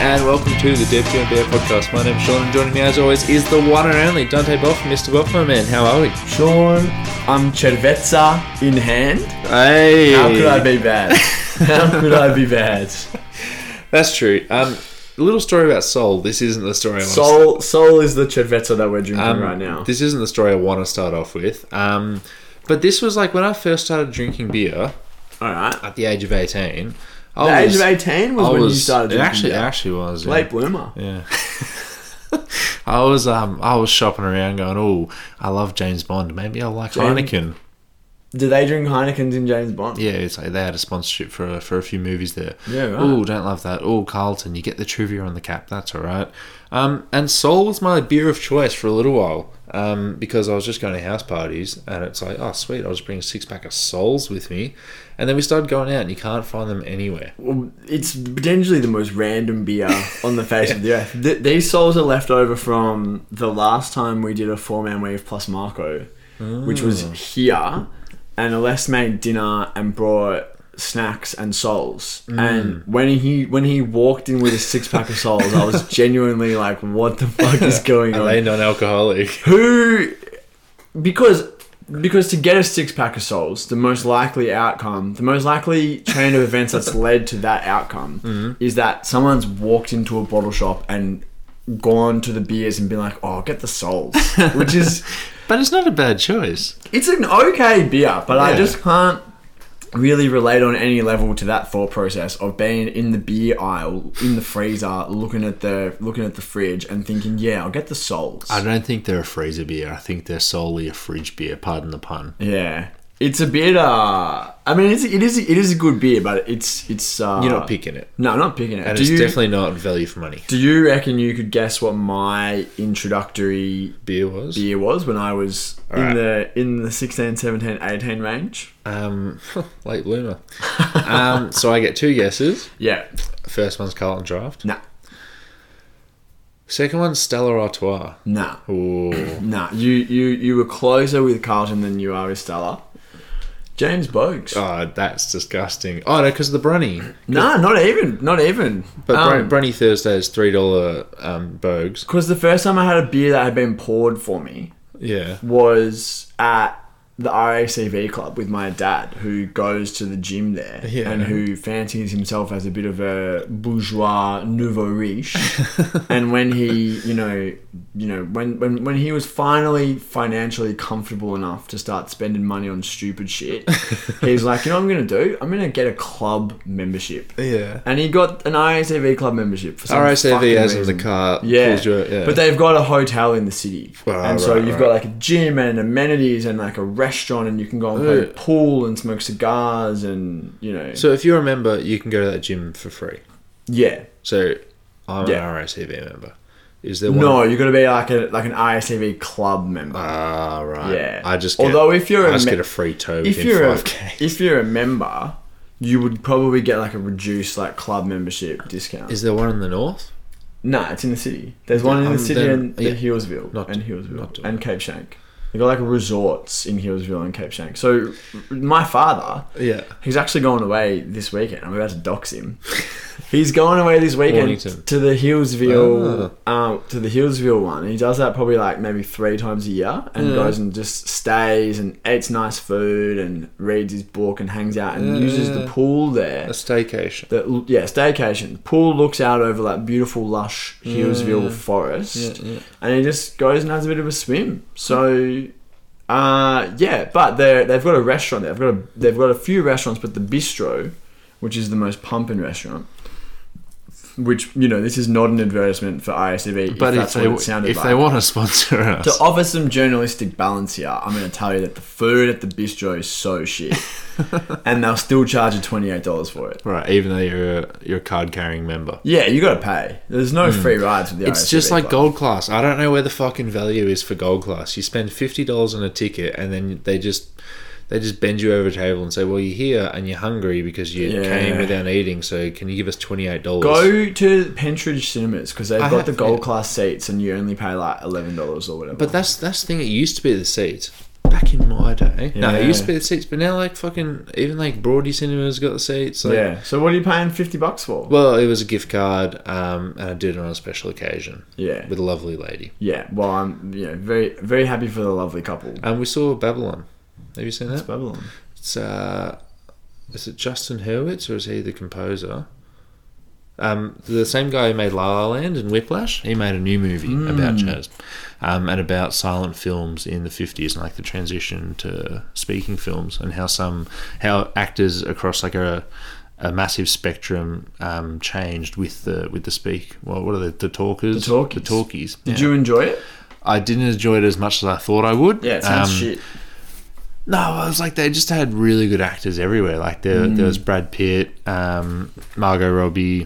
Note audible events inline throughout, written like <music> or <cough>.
and welcome to the Dev and Bear podcast. My name's Sean, and joining me as always is the one and only Dante Boff, Mr. Boff, my man. How are we? Sean, I'm Cerveza in hand. Hey, How could I be bad? <laughs> How could I be bad? That's true. Um, a little story about Sol. This isn't the story I want to Soul, Sol is the Cerveza that we're drinking Um, right now. This isn't the story I want to start off with. Um, but this was like when I first started drinking beer All right. at the age of 18. I The age of 18 was I when you was- started It actually, it beer. actually was. yeah. Late bloomer. Yeah. <laughs> I was um I was shopping around going, oh, I love James Bond. Maybe I'll like Heineken. Do they drink Heinekens in James Bond? Yeah, it's like they had a sponsorship for for a few movies there. Yeah, right. Oh, don't love that. Oh, Carlton, you get the trivia on the cap. That's all right. Um, and Sol was my beer of choice for a little while. Um, because I was just going to house parties, and it's like, oh sweet, I'll just bring a six pack of Sols with me, and then we started going out, and you can't find them anywhere. Well, it's potentially the most random beer <laughs> on the face of the earth. Th- these Sols are left over from the last time we did a four man wave plus Marco, which was Oh. here, and Aless made dinner and brought snacks and Sols. Mm. And when he when he walked in with a six pack of Sols, I was <laughs> genuinely like, "What the fuck is going on?" they non-alcoholic? Who? Because because to get a six pack of Sols, the most likely outcome, the most likely chain of events that's <laughs> led to that outcome is that someone's walked into a bottle shop and gone to the beers and been like, "Oh, get the Sols," which is <laughs> But it's not a bad choice. it's an okay beer, but I just can't really relate on any level to that thought process of being in the beer aisle in the freezer looking at the looking at the fridge and thinking yeah i'll get the Sols I don't think they're a freezer beer. I think they're solely a fridge beer. Pardon the pun. Yeah, it's a bit. Uh, I mean, it's, it is it is a good beer, but it's it's. Uh, You're not picking it, No, I'm not picking it. and do it's you definitely not value for money. do you reckon you could guess what my introductory Beer was. beer was when I was in Alright. the in the 16, 17, 18 range? Um, <laughs> late bloomer. um, so I get two guesses. Yeah. First one's Carlton Draft. Nah. Second one's Stella Artois. Nah. Ooh. Nah. You you you were closer with Carlton than you are with Stella. James Boag's. Oh, that's disgusting. Oh no, because of the brunny. Nah, not even. Not even. But Um, brunny Thursday is three dollar um, Boag's. Because the first time I had a beer that had been poured for me, Yeah. was at the RACV club with my dad, who goes to the gym there Yeah. and who fancies himself as a bit of a bourgeois nouveau riche. <laughs> and when he, you know, you know, when, when when he was finally financially comfortable enough to start spending money on stupid shit, <laughs> he's like, you know, what I'm gonna do. I'm gonna get a club membership. Yeah. And he got an RACV club membership for some fucking as in the car. Yeah. pulls you- yeah. But they've got a hotel in the city. Right, and so you've right. got like a gym and amenities and like a restaurant and you can go and play Ugh. pool and smoke cigars and, you know. so if you're a member, you can go to that gym for free. yeah. So I'm Yeah. an RACV member. Is there one? No, you've got to be like a like an ISTV club member. Ah, right. Yeah. I just get, Although if you're I a just me- get a free toe if within you're a, five k. if you're a member, you would probably get like a reduced like club membership discount. Is there one in the north? no, it's in the city. There's one in Um, the city then- and yeah. the Healesville Not- and Healesville not doing and Cape Schanck. They got like resorts in Healesville and Cape Schanck. So my father, Yeah. He's actually going away this weekend. I'm about to dox him. <laughs> He's going away this weekend Warrington. to the Healesville, uh, to the Healesville one. He does that probably like maybe three times a year, and Yeah. goes and just stays and eats nice food and reads his book and hangs out and uses the pool there. A staycation. The, yeah, staycation. Pool looks out over that beautiful, lush Healesville Yeah. forest, Yeah, yeah. and he just goes and has a bit of a swim. So, uh, yeah, but they they've got a restaurant there. They've got a, they've got a few restaurants, but the bistro, which is the most pumping restaurant, which you know this is not an advertisement for ISTV, But if they what it sounded if like. they want to sponsor us, to offer some journalistic balance here, I'm going to tell you that the food at the bistro is so shit, <laughs> and they'll still charge you twenty eight dollars for it. right? Even though you're a, you're a card carrying member, Yeah, you got to pay. There's no hmm. free rides with the it's just like club. gold class. I don't know where the fucking value is for gold class. You spend fifty dollars on a ticket, and then they just they just bend you over a table and say, "Well, you're here and you're hungry because you Yeah. came without eating. So can you give us twenty eight dollars?" Go to Pentridge Cinemas because they've I got have- the gold yeah. class seats and you only pay like eleven dollars or whatever. But that's that's the thing. It used to be the seats. Back in my day. No, it used to be the seats, but now like fucking even like Broady Cinemas got the seats. Like, yeah. So what are you paying fifty bucks for? Well, it was a gift card, um, and I did it on a special occasion yeah. with a lovely lady. Yeah. Well, I'm yeah very very happy for the lovely couple. And we saw Babylon. Have you seen It's that? Babylon. It's uh, is it Justin Hurwitz or is he the composer? Um, the same guy who made La La Land and Whiplash. He made a new movie about jazz, um, and about silent films in the fifties and like the transition to speaking films and how some how actors across like a a massive spectrum um, changed with the with the speak. Well, what are the the talkers? The talkies. The talkies. Did yeah. you enjoy it? I didn't enjoy it as much as I thought I would. Yeah, it sounds Um, shit. No, I was like they just had really good actors everywhere. Like there, there was Brad Pitt, um, Margot Robbie,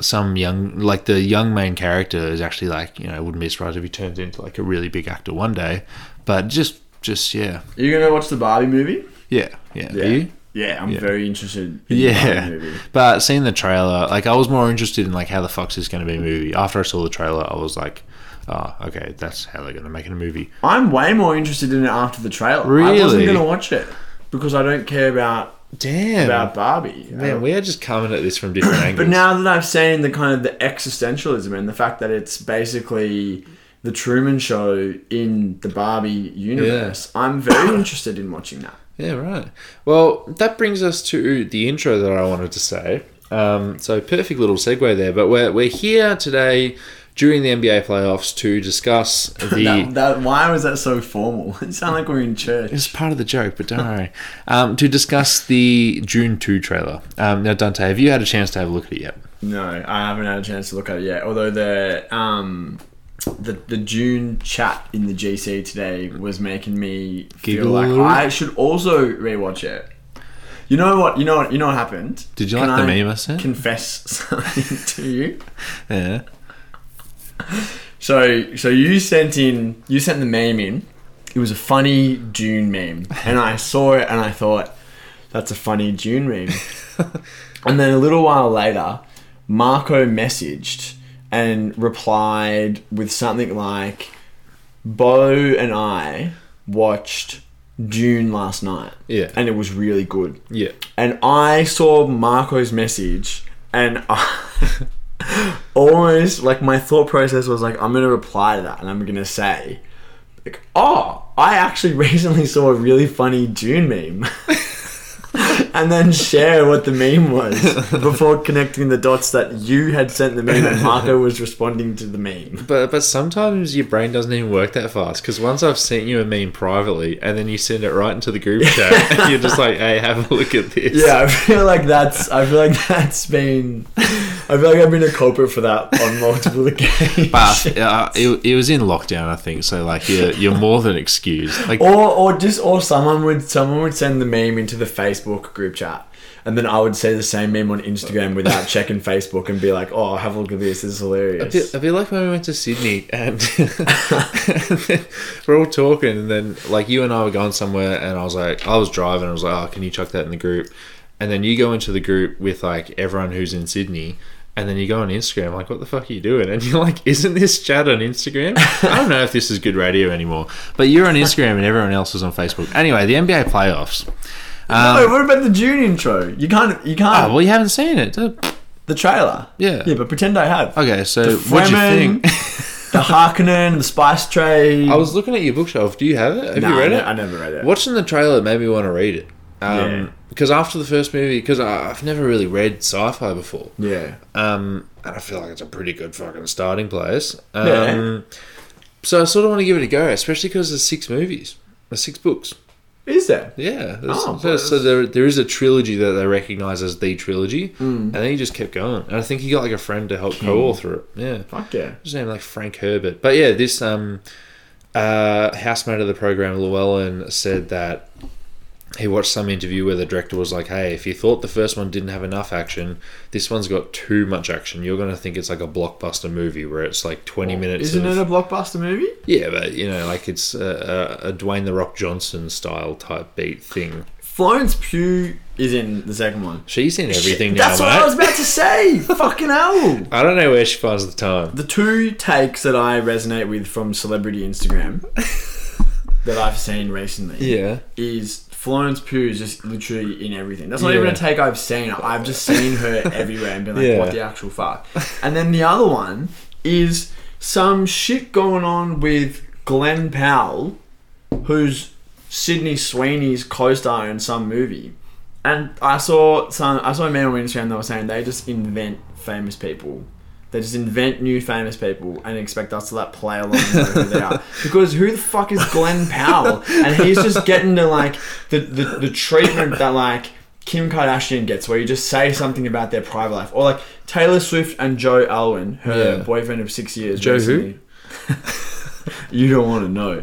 some young, like the young main character is actually like you know I wouldn't be surprised if he turns into like a really big actor one day. But just, just yeah, Are you gonna watch the Barbie movie? yeah, yeah. You? Yeah, I'm Yeah. very interested. In Yeah, but seeing the trailer, like I was more interested in like how the Fox is going to be a movie. After I saw the trailer, I was like, oh, okay, that's how they're going to make it a movie. I'm way more interested in it after the trailer. Really? I wasn't gonna watch it because I don't care about Damn, about Barbie. man, we are just coming at this from different <clears throat> angles. But now that I've seen the kind of the existentialism and the fact that it's basically the Truman Show in the Barbie universe, I'm very <coughs> interested in watching that. Yeah, right. Well, that brings us to the intro that I wanted to say. Um, so, perfect little segue there. But we're, we're here today during the NBA playoffs to discuss <laughs> the. That, that, why was that so formal? <laughs> It sounded like we're in church. It's part of the joke, but don't worry. Um, to discuss the June 2 trailer. Um, now, Dante, have you had a chance to have a look at it yet? No, I haven't had a chance to look at it yet. Although the um the the June chat in the GC today was making me feel like I should also rewatch it. You know what? You know what? You know what happened? Did you Can like the I meme I sent? Confess <laughs> something to you. yeah. So so you sent in you sent the meme in. It was a funny June meme, and I saw it and I thought that's a funny June meme. <laughs> and then a little while later, Marco messaged and replied with something like, "Bo and I watched June last night, Yeah. and it was really good." Yeah. and I saw Marco's message, and <laughs> I <laughs> almost like my thought process was like, I'm gonna reply to that, and I'm gonna say, like, oh, I actually <laughs> recently saw a really funny June meme. <laughs> And then share what the meme was before connecting the dots that you had sent the meme and Marco was responding to the meme. But but sometimes your brain doesn't even work that fast because once I've sent you a meme privately and then you send it right into the group chat and you're just like, hey, have a look at this. Yeah, I feel like that's I feel like that's been I feel like I've been a culprit for that on multiple <laughs> occasions. But uh, it, it was in lockdown, I think. So like you're you're more than excused. Like or or just or someone would someone would send the meme into the Facebook group chat. And then I would say the same meme on Instagram without <laughs> checking Facebook and be like, "Oh, have a look at this. This is hilarious." I feel, I feel like when we went to Sydney and, <laughs> we're all talking, and then like you and I were going somewhere, and I was like, I was driving, I was like, oh, can you chuck that in the group? And then you go into the group with like everyone who's in Sydney, and then you go on Instagram, like, what the fuck are you doing? And you're like, isn't this chat on Instagram? I don't know if this is good radio anymore, but you're on Instagram and everyone else is on Facebook. Anyway, the NBA playoffs. Um, no, what about the June intro? You can't. You oh, can't. well, you haven't seen it. The trailer. Yeah. Yeah, but pretend I have. Okay, so what do you think? <laughs> the Harkonnen, the Spice Trade. I was looking at your bookshelf. Do you have it? Have Nah, you read I it? I never read it. Watching the trailer made me want to read it. Um, Yeah. Because after the first movie, because I've never really read sci-fi before, Yeah. um, and I feel like it's a pretty good fucking starting place. Um, Yeah. So I sort of want to give it a go, especially because there's six movies, there's six books. Is there? Yeah, Oh, so, so there, there is a trilogy that they recognise as the trilogy, and then he just kept going. And I think he got like a friend to help co-author it. Yeah, Fuck yeah. his name like Frank Herbert. But yeah, this um, uh, housemate of the program, Llewellyn, said that he watched some interview where the director was like, "Hey, if you thought the first one didn't have enough action, this one's got too much action. You're gonna think it's like a blockbuster movie where it's like 20 minutes." Isn't of, it a blockbuster movie? yeah, but you know, like it's a, a, a Dwayne the Rock Johnson style type beat thing. Florence Pugh is in the second one. She's in everything now, That's mate. what I was about to say. <laughs> Fucking hell. I don't know where she finds the time. The two takes that I resonate with from celebrity Instagram <laughs> that I've seen recently Yeah. is Florence Pugh is just literally in everything. That's not Yeah. even a take I've seen. I've just seen her <laughs> everywhere and been like, Yeah. what the actual fuck? And then the other one is some shit going on with Glenn Powell, who's Sydney Sweeney's co-star in some movie. And I saw some I saw a man on Instagram that was saying they just invent famous people. They just invent new famous people and expect us to like play along and who they are. <laughs> Because who the fuck is Glenn Powell? And he's just getting the like the, the, the treatment that like Kim Kardashian gets where you just say something about their private life. Or like Taylor Swift and Joe Alwyn, her Yeah. boyfriend of six years. Joe who? <laughs> you don't want to know.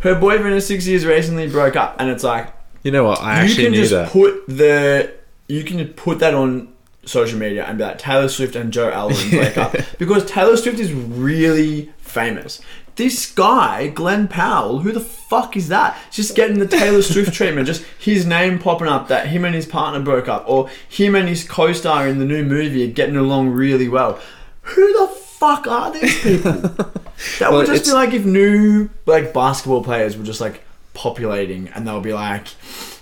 Her boyfriend of six years recently broke up, and it's like You know what? I you actually can knew just that. put the you can put that on social media and be like Taylor Swift and Joe Alwyn break up <laughs> because Taylor Swift is really famous. This guy, Glenn Powell, who the fuck is that? Just getting the Taylor Swift <laughs> treatment, just his name popping up that him and his partner broke up, or him and his co-star in the new movie are getting along really well. Who the fuck are these people? <laughs> That Well, would just it's- be like if new like basketball players were just like populating and they'll be like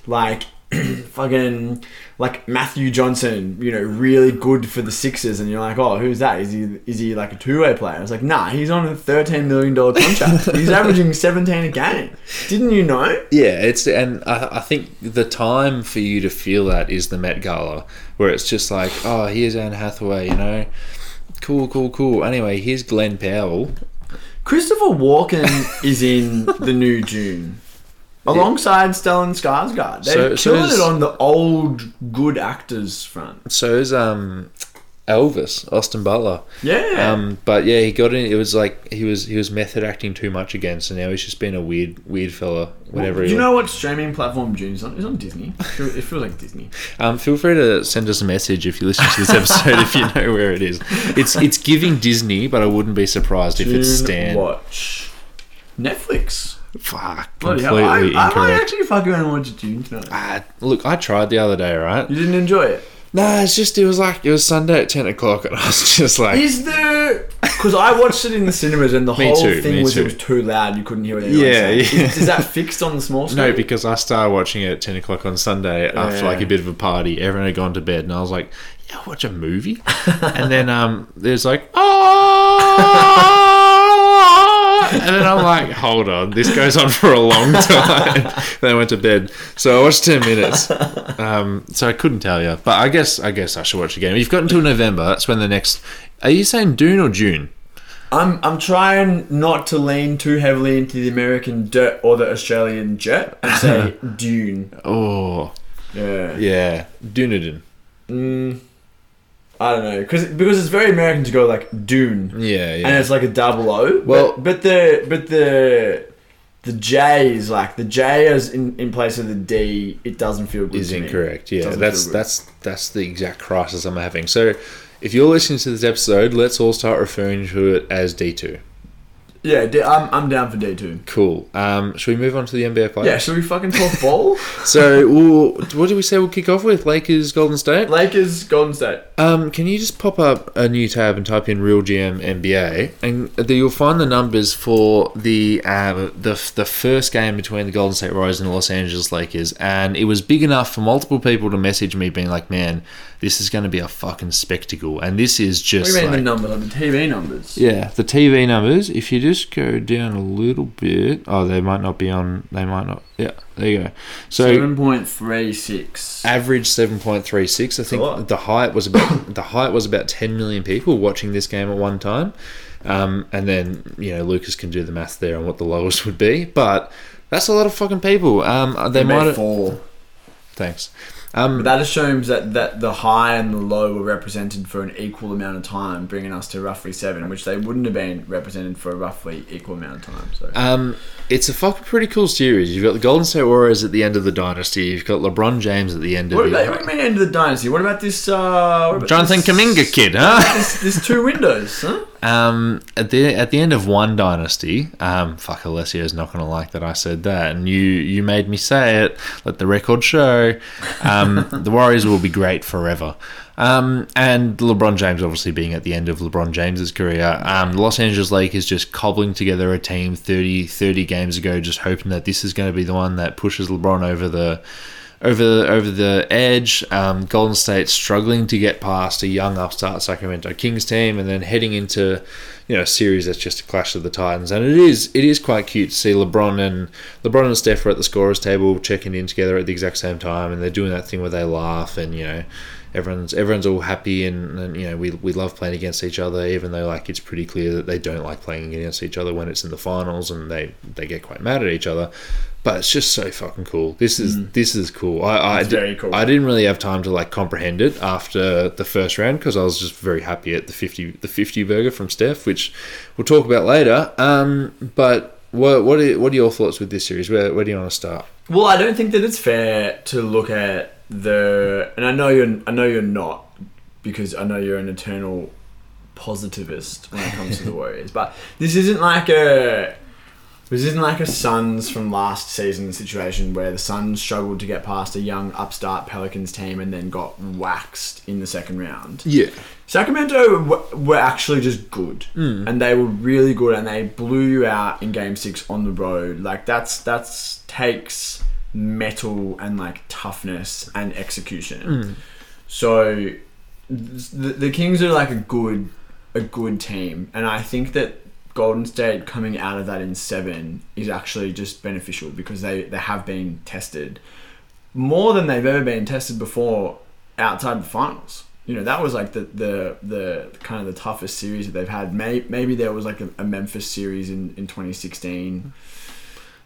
like <clears throat> fucking like Matthew Johnson, you know, really good for the Sixers and you're like, Oh, who's that? Is he is he like a two way player? It's like, nah, he's on a thirteen million dollar contract. <laughs> he's averaging seventeen a game. Didn't you know? Yeah, it's and I, I think the time for you to feel that is the Met Gala, where it's just like, oh, here's Anne Hathaway, you know, cool, cool, cool. Anyway, here's Glenn Powell. Christopher Walken is in the new June. Alongside Stellan Skarsgård. They're So- so killing is- it on the old good actors front. So is um Elvis Austin Butler. Yeah. Um, but yeah, he got in. It was like he was he was method acting too much again. So now he's just been a weird weird fella. Whatever. Do he you know what streaming platform June's on? It's on Disney. It feels- it feels like Disney. <laughs> Um, feel free to send us a message if you listen to this <laughs> episode if you know where it is. It's it's giving Disney, but I wouldn't be surprised if it's June Stan. Watch. Netflix. Fuck, completely hell. I, I might actually fucking around and watch June tonight. Ah, look, I tried the other day, right? You didn't enjoy it? No, it's just it was like it was Sunday at ten o'clock, and I was <laughs> just like, Is there? Because I watched it in the cinemas and the <laughs> whole too, thing was too. it was too loud. You couldn't hear anyone Yeah, yeah. Is, is that fixed on the small <laughs> screen? no, because I started watching it at ten o'clock on Sunday after like a bit of a party. Everyone had gone to bed, and I was like, yeah, watch a movie. and then um, there's like, oh, <laughs> and then I'm like, hold on, this goes on for a long <laughs> time. then I went to bed, so I watched ten minutes. Um, so I couldn't tell you, but I guess I guess I should watch again. You've got until November. That's when the next. Are you saying Dune or June? I'm I'm trying not to lean too heavily into the American dirt or the Australian jet and say <laughs> Dune. Oh, Yeah. yeah, Dunedin. Mm, I don't know, because because it's very American to go like Dune, Yeah, yeah. and it's like a double O. Well- but, but the but the the J is like the J is in, in place of the D. It doesn't feel good. is to me. incorrect. Yeah, that's that's that's the exact crisis I'm having. So, if you're listening to this episode, let's all start referring to it as D two. yeah. I'm I'm down for D two. Cool. Um, should we move on to the NBA playoffs? Yeah. Should we fucking talk ball? <laughs> So, we'll, what did we say we'll kick off with? Lakers, Golden State. Lakers, Golden State. Um, can you just pop up a new tab and type in Real GM NBA, and you'll find the numbers for the uh, the the first game between the Golden State Warriors and the Los Angeles Lakers, and it was big enough for multiple people to message me, being like, "Man, this is going to be a fucking spectacle," and this is What just mean like, the numbers, like the TV numbers? yeah, the TV numbers. If you just go down a little bit, oh, they might not be on. They might not. Yeah, there you go. So Seven point three six. average 7.36 i think the height was about <coughs> the height was about 10 million people watching this game at one time. Um, and then you know lucas can do the math there on what the lowest would be but that's a lot of fucking people. Um, they They might four. thanks But um, that assumes that, that the high and the low were represented for an equal amount of time, bringing us to roughly seven, which they wouldn't have been represented for a roughly equal amount of time. So um, it's a fucking pretty cool series you've got the golden state warriors at the end of the dynasty you've got lebron james at the end what of about what do it you mean end of the dynasty? What about this? Uh, what about jonathan this, Kuminga kid huh This, this two windows, huh? Um, at the at the end of one dynasty, um, fuck Alessio's not going to like that I said that, and you you made me say it. Let the record show. Um, <laughs> the Warriors will be great forever. Um, and LeBron James obviously being at the end of LeBron James's career. Um, Los Angeles Lakers just cobbling together a team 30, 30 games ago, just hoping that this is going to be the one that pushes LeBron over the over the, over the edge. Um, Golden State struggling to get past a young upstart Sacramento Kings team, and then heading into you know a series that's just a clash of the Titans. And it is it is quite cute to see LeBron and LeBron and Steph are at the scorers table checking in together at the exact same time, and they're doing that thing where they laugh and you know. Everyone's everyone's all happy and, and you know we, we love playing against each other even though like it's pretty clear that they don't like playing against each other when it's in the finals and they, they get quite mad at each other but it's just so fucking cool. This is this is cool. I I, It's very cool. I didn't really have time to like comprehend it after the first round because I was just very happy at the fifty the fifty burger from Steph, which we'll talk about later. Um, but what what are, what are your thoughts with this series? Where where do you want to start? Well, I don't think that it's fair to look at the, and I know you're, I know you're not, because I know you're an eternal positivist when it comes to the <laughs> Warriors. But this isn't like a, this isn't like a Suns from last season situation where the Suns struggled to get past a young upstart Pelicans team and then got waxed in the second round. Yeah, Sacramento w- were actually just good, mm. and they were really good, and they blew you out in Game Six on the road. Like that's that's takes metal and like toughness and execution. Mm. So the, the Kings are like a good a good team, and I think that Golden State coming out of that in seven is actually just beneficial because they they have been tested more than they've ever been tested before outside the finals. You know, that was like the the, the kind of the toughest series that they've had. May, maybe there was like a, a Memphis series in, in 2016.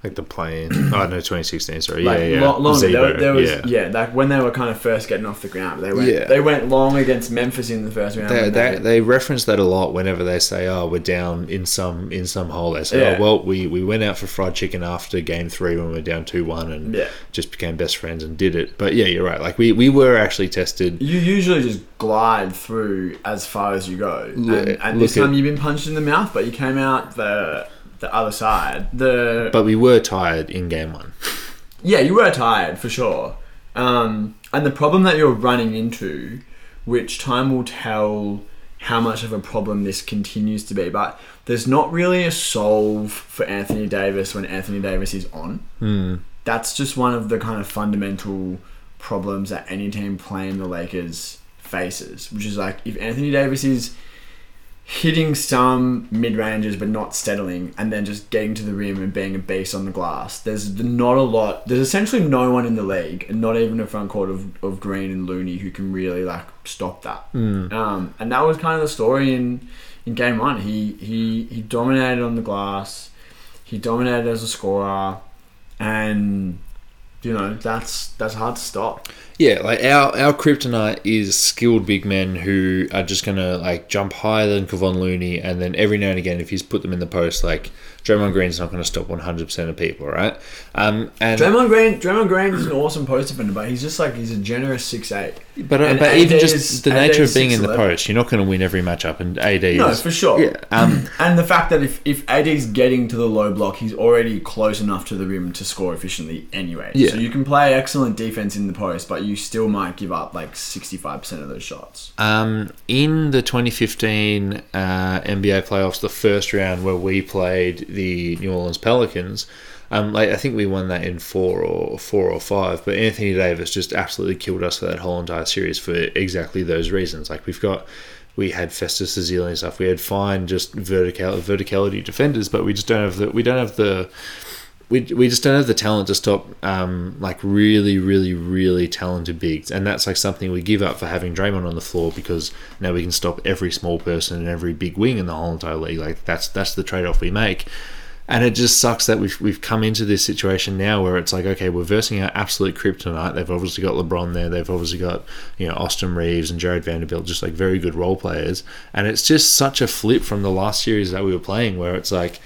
Like the playing. oh no, twenty sixteen. Sorry, Like yeah, yeah. lo- longer. There, Z-Bo, there was yeah. yeah. like when they were kind of first getting off the ground. They went Yeah. they went long against Memphis in the first round. They, they, they reference that a lot whenever they say, "Oh, we're down in some in some hole." They say, oh, Yeah. "Oh, well, we, we went out for fried chicken after game three when we were down two one and Yeah. just became best friends and did it." But yeah, you're right. Like we, we were actually tested. you usually just glide through as far as you go. And, and this look at- time you've been punched in the mouth, but you came out the the other side. The But we were tired in game one. Yeah, you were tired for sure. Um, and the problem that you're running into, which time will tell how much of a problem this continues to be, but there's not really a solve for Anthony Davis when Anthony Davis is on. That's just one of the kind of fundamental problems that any team playing the Lakers faces, which is like if Anthony Davis is hitting some mid ranges but not settling, and then just getting to the rim and being a beast on the glass. There's not a lot. There's essentially no one in the league, and not even a front court of, of Green and Looney who can really like stop that. Um, and that was kind of the story in in game one. He he he dominated on the glass. He dominated as a scorer, and you know that's that's hard to stop. Yeah, like our our kryptonite is skilled big men who are just gonna like jump higher than Kevon Looney, and then every now and again, if he's put them in the post, like Draymond Green's not gonna stop one hundred percent of people, right? Um, and Draymond Green, Draymond Green is an awesome post defender, but he's just like he's a generous six eight. But, uh, And but AD even is- just the nature is of being in the 6'11". post, you're not going to win every matchup. And AD No, is for sure. Yeah, um, <clears throat> And the fact that if, if AD's getting to the low block, he's already close enough to the rim to score efficiently anyway. Yeah. So you can play excellent defense in the post, but you still might give up like 65% of those shots. um, in the 2015 uh, NBA playoffs, the first round where we played the New Orleans Pelicans, um, like I think we won that in four or four or five. But Anthony Davis just absolutely killed us for that whole entire series for exactly those reasons. Like we've got. We had Festus Ezeli and stuff. We had fine, just vertical verticality defenders, but we just don't have the we don't have the we, we just don't have the talent to stop um, like really really really talented bigs and that's like something we give up for having Draymond on the floor because now we can stop every small person and every big wing in the whole entire league like that's that's the trade-off we make and it just sucks that we've, we've come into this situation now where it's like okay we're versing our absolute kryptonite they've obviously got LeBron there they've obviously got you know Austin Reaves and Jared Vanderbilt just like very good role players and it's just such a flip from the last series that we were playing where it's like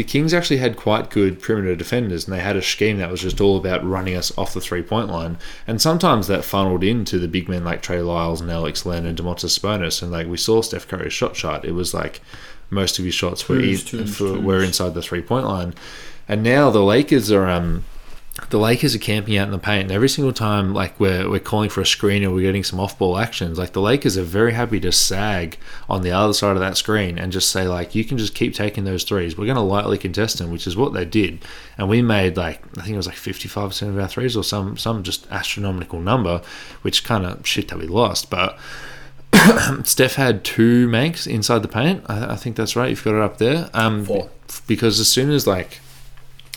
the Kings actually had quite good perimeter defenders, and they had a scheme that was just all about running us off the three point line. And sometimes that funneled into the big men like Trey Lyles and Alex Len and Domantas Sabonis. And like we saw Steph Curry's shot chart, it was like most of his shots were, Twos, twos, for, twos. were inside the three point line. And now the Lakers are um, the Lakers are camping out in the paint. And every single time, like we're we're calling for a screen or we're getting some off ball actions, like the Lakers are very happy to sag on the other side of that screen and just say like, you can just keep taking those threes. We're going to lightly contest them, which is what they did. And we made like I think it was like fifty five percent of our threes or some some just astronomical number, which kind of shit that we lost, but. <coughs> Steph had two makes inside the paint. I, I think that's right. You've got it up there. Um, Four. Because as soon as like,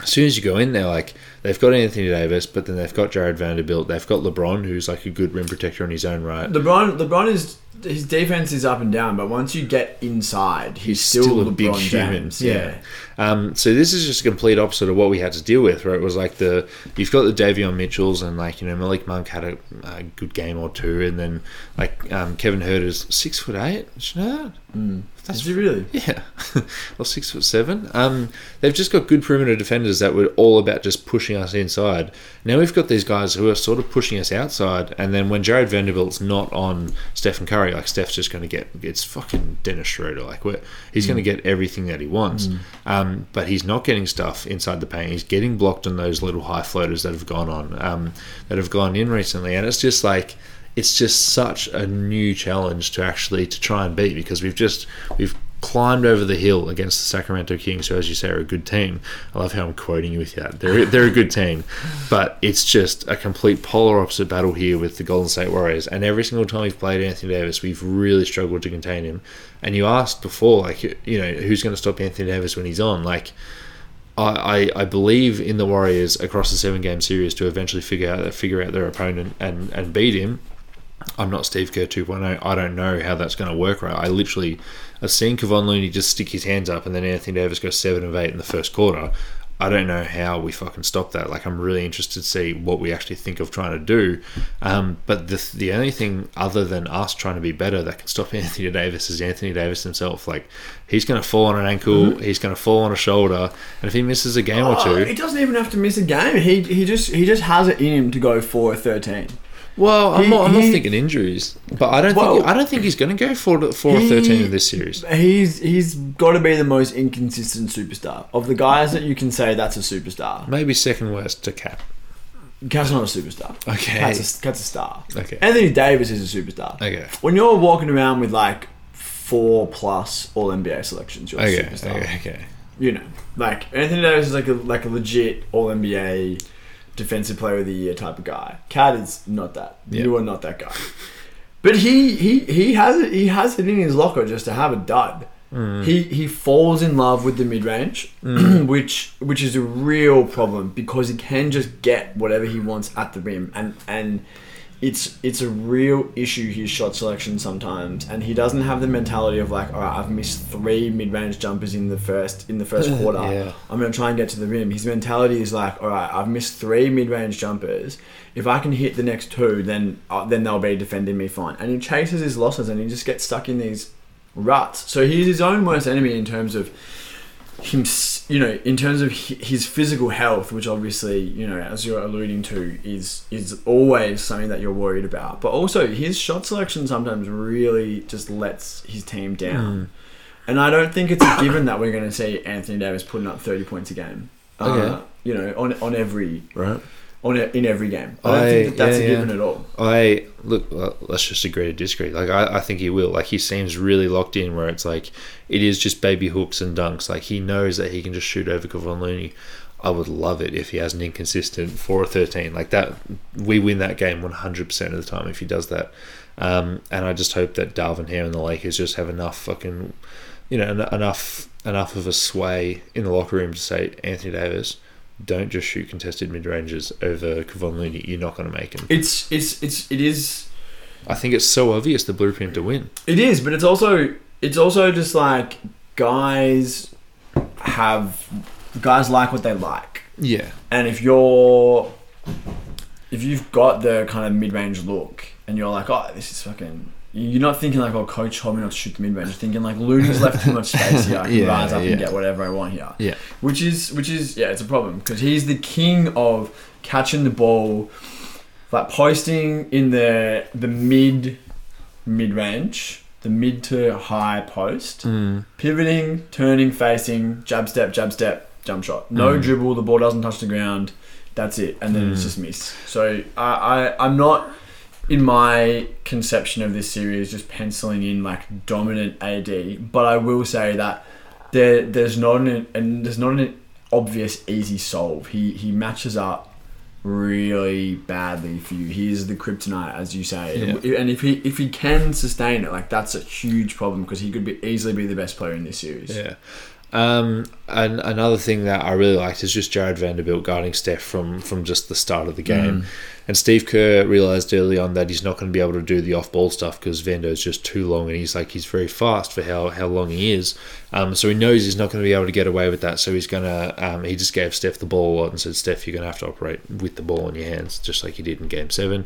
as soon as you go in there, like they've got Anthony Davis, but then they've got Jared Vanderbilt. They've got LeBron, who's like a good rim protector in his own right. LeBron, LeBron is his defense is up and down, but once you get inside, he's, He's still, still a big human, yeah. Yeah. Um, so this is just a complete opposite of what we had to deal with, right? It was like the you've got the Davion Mitchells and like you know Malik Monk had a, a good game or two, and then like um, Kevin Huerter's six foot eight. Know that? That's really? <laughs> Yeah, or six foot seven. Um, they've just got good perimeter defenders that were all about just pushing us inside. Now we've got these guys who are sort of pushing us outside, and then when Jared Vanderbilt's not on Stephen Curry, like Steph's just going to get it's fucking Dennis Schroeder. Like we're, he's going to get everything that he wants, um, but he's not getting stuff inside the paint. He's getting blocked on those little high floaters that have gone on, um, that have gone in recently, and it's just like it's just such a new challenge to actually to try and beat because we've just we've climbed over the hill against the Sacramento Kings, who, as you say, are a good team. I love how I'm quoting you with that. They're they're a good team, but it's just a complete polar opposite battle here with the Golden State Warriors. And every single time we've played Anthony Davis, we've really struggled to contain him. And you asked before, like you know, who's going to stop Anthony Davis when he's on? Like I, I, believe in the Warriors across the seven game series to eventually figure out figure out their opponent and, and beat him. I'm not Steve Kerr 2.0. I don't know how that's going to work right. I literally I've seen Kevon Looney just stick his hands up and then Anthony Davis go seven of eight in the first quarter. I don't know how we fucking stop that. Like I'm really interested to see what we actually think of trying to do. Um, but the the only thing other than us trying to be better that can stop <laughs> Anthony Davis is Anthony Davis himself. Like he's going to fall on an ankle, he's going to fall on a shoulder, and if he misses a game or two, he doesn't even have to miss a game. He he just he just has it in him to go for a thirteen. Well, I'm, He- not, I'm not thinking injuries, but I don't Well, think I don't think he's going to go for for he- 13 in this series. He's he's got to be the most inconsistent superstar of the guys that you can say that's a superstar. Maybe second worst to Cap. Cat's not a superstar. Okay. Cat's a, Cat's a star. Okay. Anthony Davis is a superstar. Okay. When you're walking around with like four plus All NBA selections, you're Okay. a superstar. Okay. Okay. You know, like Anthony Davis is like a like a legit All NBA defensive player of the year type of guy. Cat is not that. Yeah. You are not that guy. But he he he has it. He has it in his locker just to have a dud. Mm. He he falls in love with the mid range, <clears throat> which which is a real problem because he can just get whatever he wants at the rim, and and it's it's a real issue his shot selection sometimes, and he doesn't have the mentality of like, all right, I've missed three mid range jumpers in the first in the first <laughs> quarter. Yeah. I'm gonna try and get to the rim. His mentality is like, all right, I've missed three mid range jumpers. If I can hit the next two, then uh, then they'll be defending me fine. And he chases his losses, and he just gets stuck in these ruts. So he's his own worst enemy in terms of him, s- you know, in terms of his physical health, which obviously, you know, as you're alluding to, is is always something that you're worried about. But also his shot selection sometimes really just lets his team down. And I don't think it's a given that we're going to see Anthony Davis putting up 30 points a game. Uh, you know, on on every Right. On a, in every game. I don't I- think that that's yeah, a yeah. given at all. I look. Let's just agree to disagree. Like I, I think he will. Like he seems really locked in. Where it's like it is just baby hooks and dunks. Like he knows that he can just shoot over Kevon Looney. I would love it if he has an inconsistent four or thirteen like that. We win that game one hundred percent of the time if he does that. Um, and I just hope that Darvin Ham and the Lakers just have enough fucking, you know, en- enough enough of a sway in the locker room to say Anthony Davis. Don't just shoot contested mid ranges over Kevon Looney. You're not going to make him. It's it's it's it is I think it's so obvious the blueprint to win. It is, but it's also it's also just like guys have guys like what they like, Yeah. and if you're if you've got the kind of mid range look, and you're like, oh, this is fucking. You're not thinking like, oh, coach told me not to shoot the mid range. You're thinking like, Looney's left too much space here. I can <laughs> Yeah, rise up yeah. and get whatever I want here. Yeah. Which is which is yeah, it's a problem because he's the king of catching the ball, like posting in the the mid mid range the mid to high post, Mm. pivoting, turning, facing, jab step, jab step, jump shot. No Mm. dribble, the ball doesn't touch the ground. That's it, and then it's Mm. just miss. So I, I I'm not in my conception of this series just penciling in like dominant AD, but I will say that there there's not an and there's not an obvious easy solve. He he matches up really badly for you. He is the kryptonite, as you say, and if he if he can sustain it, like that's a huge problem because he could be easily be the best player in this series. Yeah. Um, and another thing that I really liked is just Jared Vanderbilt guarding Steph from from just the start of the game. And Steve Kerr realized early on that he's not going to be able to do the off ball stuff because Vando's just too long, and he's like he's very fast for how, how long he is. Um, so he knows he's not going to be able to get away with that. So he's gonna um, he just gave Steph the ball a lot and said, Steph, you're going to have to operate with the ball in your hands, just like you did in Game Seven.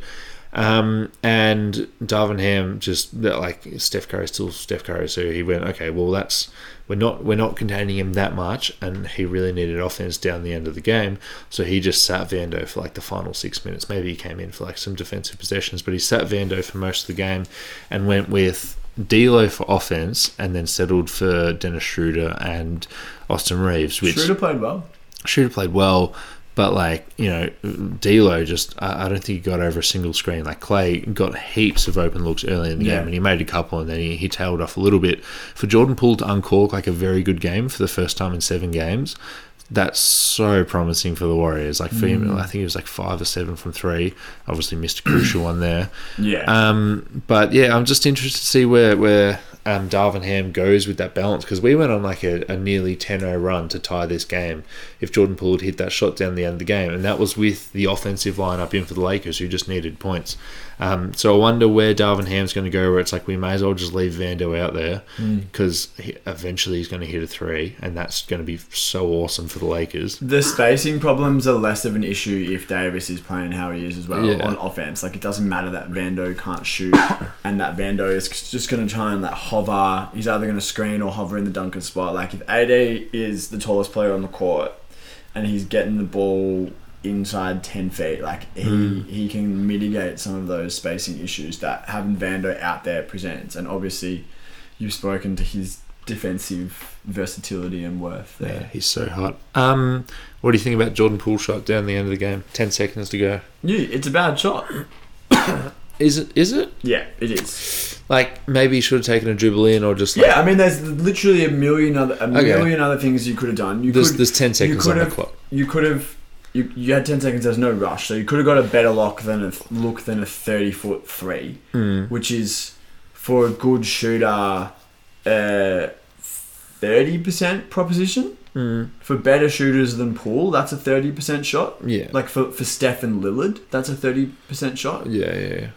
Um, and Darvin Ham just like Steph Curry still Steph Curry, so he went okay. Well, that's we're not we're not containing him that much, and he really needed offense down the end of the game. So he just sat Vando for like the final six minutes. Maybe he came in for like some defensive possessions, but he sat Vando for most of the game and went with D'Lo for offense, and then settled for Dennis Schroeder and Austin Reaves, which Schroeder played well. Schroeder played well, but like you know, D'Lo just I, I don't think he got over a single screen. Like Clay got heaps of open looks early in the Yeah. game, and he made a couple, and then he, he tailed off a little bit. For Jordan Poole to uncork like a very good game for the first time in seven games. That's so promising for the Warriors. Like for him, I think he was like five or seven from three. Obviously missed a crucial one there. Yeah. Um, but yeah, I'm just interested to see where where um, Darvin Ham goes with that balance because we went on like a, a nearly 10-0 run to tie this game. If Jordan Poole had hit that shot down the end of the game, and that was with the offensive lineup in for the Lakers who just needed points. Um, so I wonder where Darvin Ham's going to go. Where it's like we may as well just leave Vando out there because eventually he's going to hit a three, and that's going to be so awesome for the Lakers. The spacing problems are less of an issue if Davis is playing how he is as well Yeah. on offense. Like it doesn't matter that Vando can't shoot and that Vando is just going to try and like hover. He's either going to screen or hover in the dunker spot. Like if AD is the tallest player on the court and he's getting the ball inside 10 feet like he he can mitigate some of those spacing issues that having Vando out there presents and obviously you've spoken to his defensive versatility and worth there Yeah, he's so hot. Um, what do you think about Jordan Poole shot down the end of the game? Ten seconds to go. Yeah, it's a bad shot. <coughs> Is it? Is it? Yeah, it is. Like maybe you should have taken a in, or just like Yeah, I mean, there's literally a million other a million other things you could have done. You there's, could there's ten seconds on the clock. you could have you, you had ten seconds. There's no rush, so you could have got a better lock than a look than a thirty foot three, Mm. which is for a good shooter, uh, thirty percent proposition. Mm. For better shooters than Poole, that's a thirty percent shot. Yeah. Like for for Steph and Lillard, that's a thirty percent shot. Yeah yeah, yeah,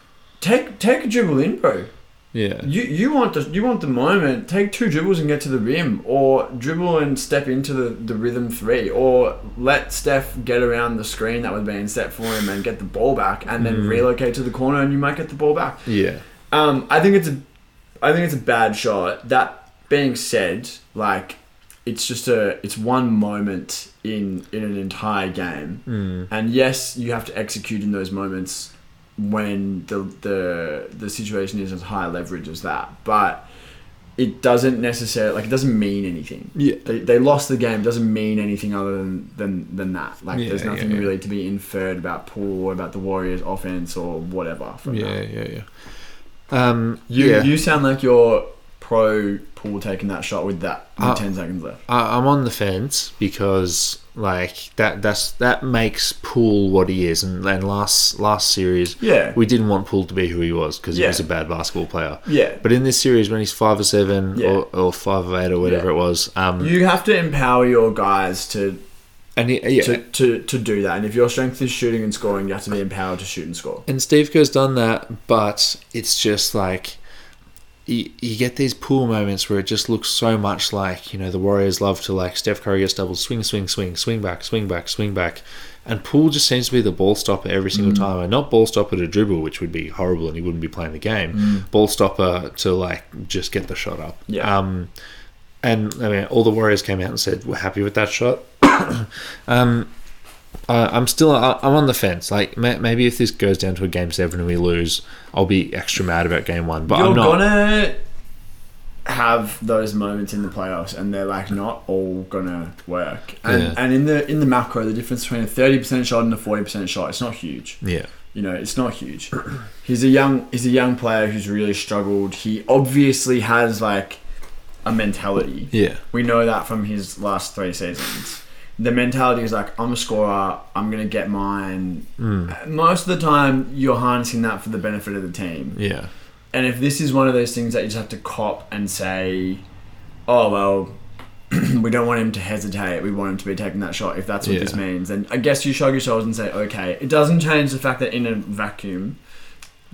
Take take a dribble in, bro. yeah. You you want the you want the moment. Take two dribbles and get to the rim, or dribble and step into the, the rhythm three, or let Steph get around the screen that was being set for him and get the ball back, and then Mm. relocate to the corner, and you might get the ball back. Yeah. Um, I think it's a, I think it's a bad shot. That being said, like, it's just a it's one moment in in an entire game, Mm. and yes, you have to execute in those moments when the the the situation is as high leverage as that. But it doesn't necessarily like it doesn't mean anything. Yeah. They, they lost the game doesn't mean anything other than than, than that. Like Yeah, there's nothing yeah. really to be inferred about Poole or about the Warriors offense or whatever from Yeah, that. yeah, yeah. Um, You yeah. you sound like you're pro Poole taking that shot with that with Uh, ten seconds left. I, I'm on the fence because like that that's that makes Poole what he is, and, and last last series Yeah. we didn't want Poole to be who he was because he Yeah. was a bad basketball player. Yeah. But in this series, when he's five or seven Yeah. or, or five or eight or whatever Yeah. it was, um, You have to empower your guys to and he, yeah, to, to, to do that. And if your strength is shooting and scoring, you have to be empowered to shoot and score. And Steve Kerr's done that, but it's just like you, you get these Poole moments where it just looks so much like you know the Warriors love to like Steph Curry gets double swing, swing, swing, swing back, swing back, swing back, and Poole just seems to be the ball stopper every single time, and not ball stopper to dribble, which would be horrible, and he wouldn't be playing the game. Ball stopper to like just get the shot up. Yeah. Um, and I mean, all the Warriors came out and said we're happy with that shot. <coughs> um, uh, I'm still I'm on the fence. Like maybe if this goes down to a game seven and we lose, I'll be extra mad about game one. But you're I'm not. gonna have those moments in the playoffs, and they're like not all gonna work. And Yeah. and in the in the macro, the difference between a thirty percent shot and a forty percent shot, it's not huge. Yeah. You know, it's not huge. <clears throat> He's a young he's a young player who's really struggled. He obviously has like a mentality. Yeah. We know that from his last three seasons. The mentality is like, I'm a scorer, I'm going to get mine. Mm. Most of the time, you're harnessing that for the benefit of the team. Yeah. And if this is one of those things that you just have to cop and say, oh, well, <clears throat> we don't want him to hesitate, we want him to be taking that shot, if that's what this means, then I guess you shrug your shoulders and say, okay. It doesn't change the fact that in a vacuum,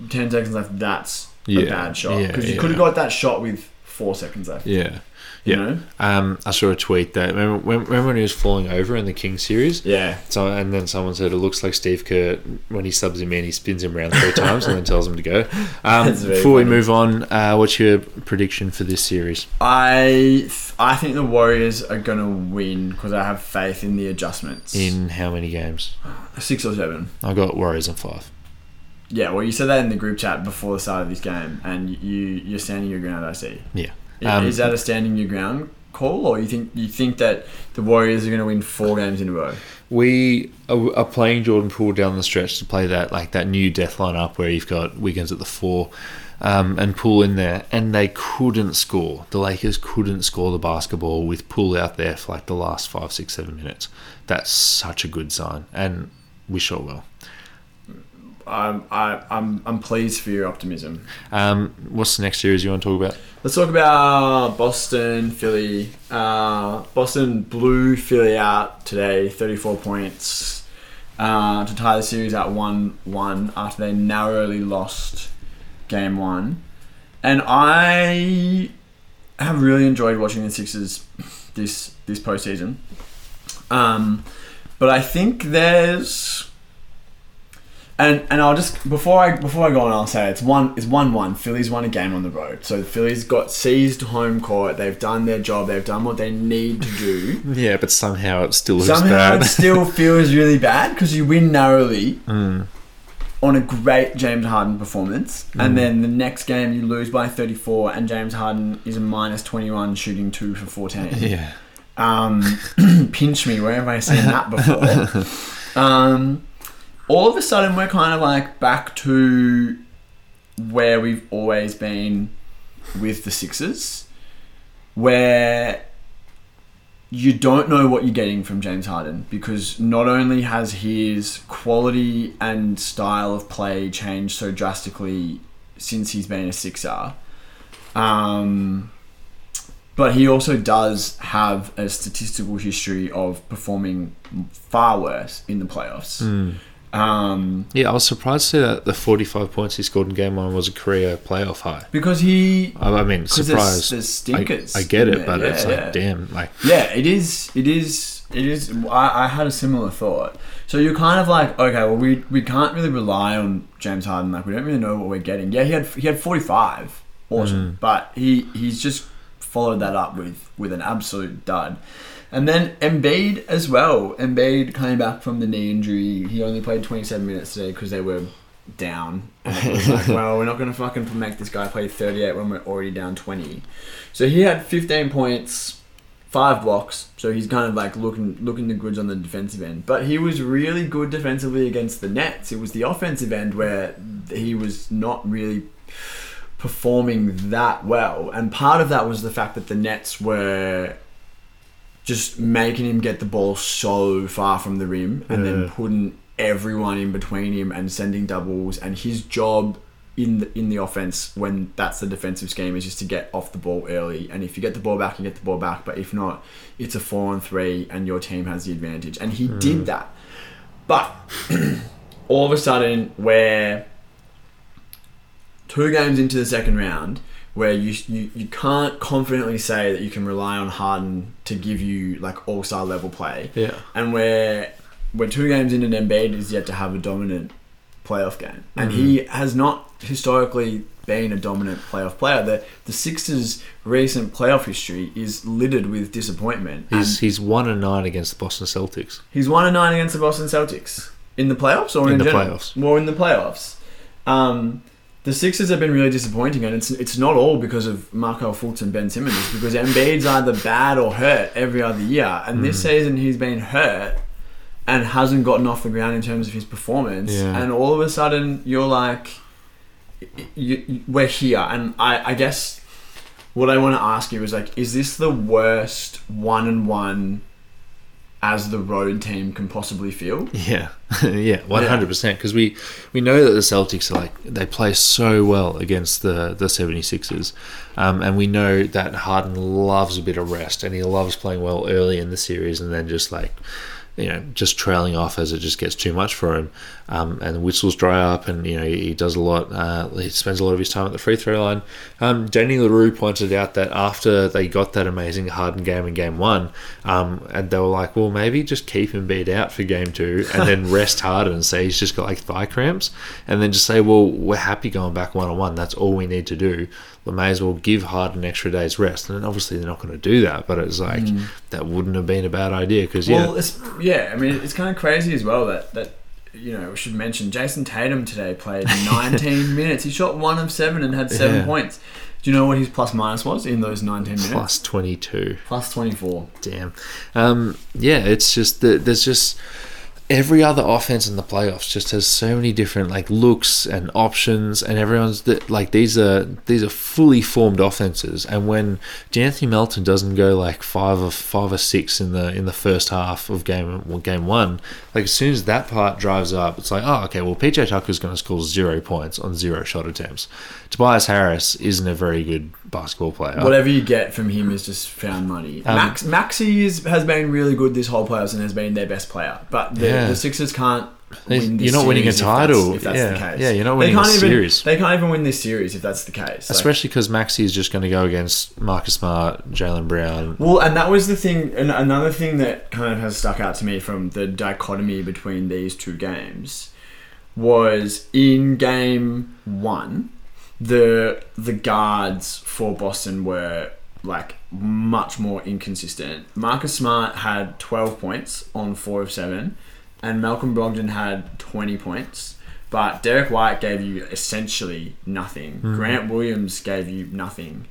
10 seconds left, that's a bad shot. Yeah, Because you yeah. could have got that shot with four seconds left. Yeah. You Yeah. know? Um, I saw a tweet that remember when, remember when he was falling over in the King series. Yeah. So and then someone said it looks like Steve Kerr when he subs him in, he spins him around three times and then tells him to go. <laughs> Um, before we move on, uh, what's your prediction for this series? I th- I think the Warriors are gonna win because I have faith in the adjustments. In how many games? six or seven. I got Warriors in five. Yeah, well, you said that in the group chat before the start of this game, and you you're standing your ground. I see. Yeah. Um, is that a standing your ground call, or you think you think that the Warriors are gonna win four games in a row? We are, are playing Jordan Poole down the stretch to play that like that new death line up where you've got Wiggins at the four, um, and Poole in there, and they couldn't score. The Lakers couldn't score the basketball with Poole out there for like the last five, six, seven minutes. That's such a good sign, and we sure will. I'm I, I'm I'm pleased for your optimism. Um, what's the next series you want to talk about? Let's talk about Boston, Philly. Uh, Boston blew Philly out today, 34 points, uh, to tie the series at 1 1 after they narrowly lost game one. And I have really enjoyed watching the Sixers this, this postseason. Um, but I think there's. And and I'll just before I before I go on, I'll say it's one it's one one. Phillies won a game on the road, so the Phillies got seized home court. They've done their job. They've done what they need to do. <laughs> Yeah, but somehow it still looks Somehow bad. it still <laughs> feels really bad because you win narrowly Mm. on a great James Harden performance, and then the next game you lose by thirty four, and James Harden is a minus twenty one shooting two for fourteen. <laughs> Yeah. Um, <clears throat> pinch me, where have I seen that before? um, all of a sudden, we're kind of like back to where we've always been with the Sixers, where you don't know what you're getting from James Harden because not only has his quality and style of play changed so drastically since he's been a Sixer, um, but he also does have a statistical history of performing far worse in the playoffs. Mm. Um, Yeah, I was surprised to see that the 45 points he scored in game one was a career playoff high. because he, I I mean, because there's, there's stinkers. I, I get it, but Yeah, it's yeah. like, damn, like, Yeah, it is. It is. It is. I, I had a similar thought. So you're kind of like, okay, well, we we can't really rely on James Harden. Like, we don't really know what we're getting. Yeah, he had he had 45, awesome, but he he's just followed that up with with an absolute dud. And then Embiid as well. Embiid coming back from the knee injury. He only played 27 minutes today because they were down. And like, <laughs> well, we're not going to fucking make this guy play 38 when we're already down 20. So he had 15 points, five blocks. So he's kind of like looking looking the goods on the defensive end. But he was really good defensively against the Nets. It was the offensive end where he was not really performing that well. And part of that was the fact that the Nets were just making him get the ball so far from the rim and then putting everyone in between him and sending doubles and his job in the, in the offense when that's the defensive scheme is just to get off the ball early. And if you get the ball back you get the ball back. But if not it's a 4 on 3 and your team has the advantage. And he hmm. did that. But <clears throat> all of a sudden where two games into the second round where you, you you can't confidently say that you can rely on Harden to give you like all star level play, yeah. and where we're two games in and Embiid is yet to have a dominant playoff game, and he has not historically been a dominant playoff player. The the Sixers' recent playoff history is littered with disappointment. He's, he's 1 and 9 against the Boston Celtics. He's one and nine against the Boston Celtics in the playoffs or in, In the general? playoffs. Well, in the playoffs. Um, the Sixers have been really disappointing, and it's it's not all because of Markelle Fultz and Ben Simmons. It's because Embiid's either bad or hurt every other year, and this mm. season he's been hurt and hasn't gotten off the ground in terms of his performance. Yeah. And all of a sudden, you're like, you, you- we're here, and I, I guess what I want to ask you is like, is this the worst one and one as the road team can possibly feel? Yeah, <laughs> yeah, one hundred percent. Because we we know that the Celtics are like they play so well against the the 76ers. Um, and we know that Harden loves a bit of rest, and he loves playing well early in the series, and then just like you know just trailing off as it just gets too much for him. Um, and the whistles dry up, and you know he does a lot. Uh, he spends a lot of his time at the free throw line. Um, Danny Leroux pointed out that after they got that amazing Harden game in Game One, um, and they were like, well, maybe just keep him beat out for Game Two, and then <laughs> rest Harden and say he's just got like thigh cramps, and then just say, well, we're happy going back one on one. That's all we need to do. We may as well give Harden an extra day's rest, and obviously they're not going to do that. But it's like that wouldn't have been a bad idea because yeah, Well, it's, yeah, I mean, it's kind of crazy as well that, that, you know, we should mention Jayson Tatum today played <laughs> 19 minutes. He shot one of seven and had seven Yeah. points. Do you know what his plus minus was in those 19 minutes? plus twenty two. Plus 24. Damn. Um, yeah, it's just that there's just every other offense in the playoffs just has so many different like looks and options, and everyone's that like these are these are fully formed offenses. And when De'Anthony Melton doesn't go like five or five or six in the in the first half of game well, game one, like as soon as that part drives up, it's like oh okay, well PJ Tucker's going to score zero points on zero shot attempts. Tobias Harris isn't a very good basketball player. Whatever you get from him is just found money. Um, Max Maxey is, has been really good this whole playoffs and has been their best player. But the, Yeah. the Sixers can't win this you're not winning a series if that's- title. If that's, Yeah. the case. Yeah, you're not winning a can't even, series. They can't even win this series if that's the case. Especially because Maxey is just going to go against Marcus Smart, Jaylen Brown. Well, and that was the thing, and another thing that kind of has stuck out to me from the dichotomy between these two games was in game one, the the guards for Boston were like much more inconsistent. Marcus Smart had twelve points on four of seven, and Malcolm Brogdon had twenty points. But Derrick White gave you essentially nothing. Mm-hmm. Grant Williams gave you nothing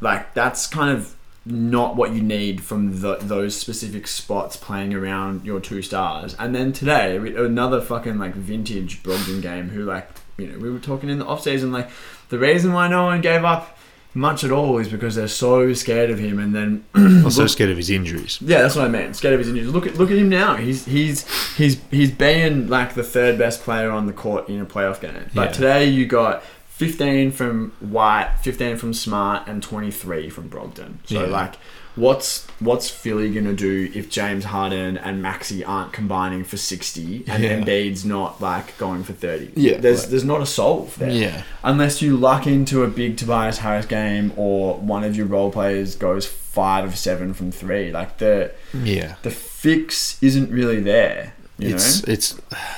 like that's kind of not what you need from the, those specific spots playing around your two stars. And then today, another fucking like vintage Brogdon game. Who like you know we were talking in the off season like the reason why no one gave up much at all is because they're so scared of him. And then <clears throat> I'm so scared of his injuries. yeah, that's what I meant. Scared of his injuries. Look at look at him now. He's he's he's he's being like the third best player on the court in a playoff game. But Yeah. today you got 15 from White, 15 from Smart, and 23 from Brogdon. So Yeah. like, what's what's Philly gonna do if James Harden and Maxey aren't combining for 60 and Yeah. Embiid's not like going for 30? Yeah, there's like- there's not a solve there Yeah. unless you luck into a big Tobias Harris game or one of your role players goes five of seven from three. Like the Yeah. the fix isn't really there. You it's know, it's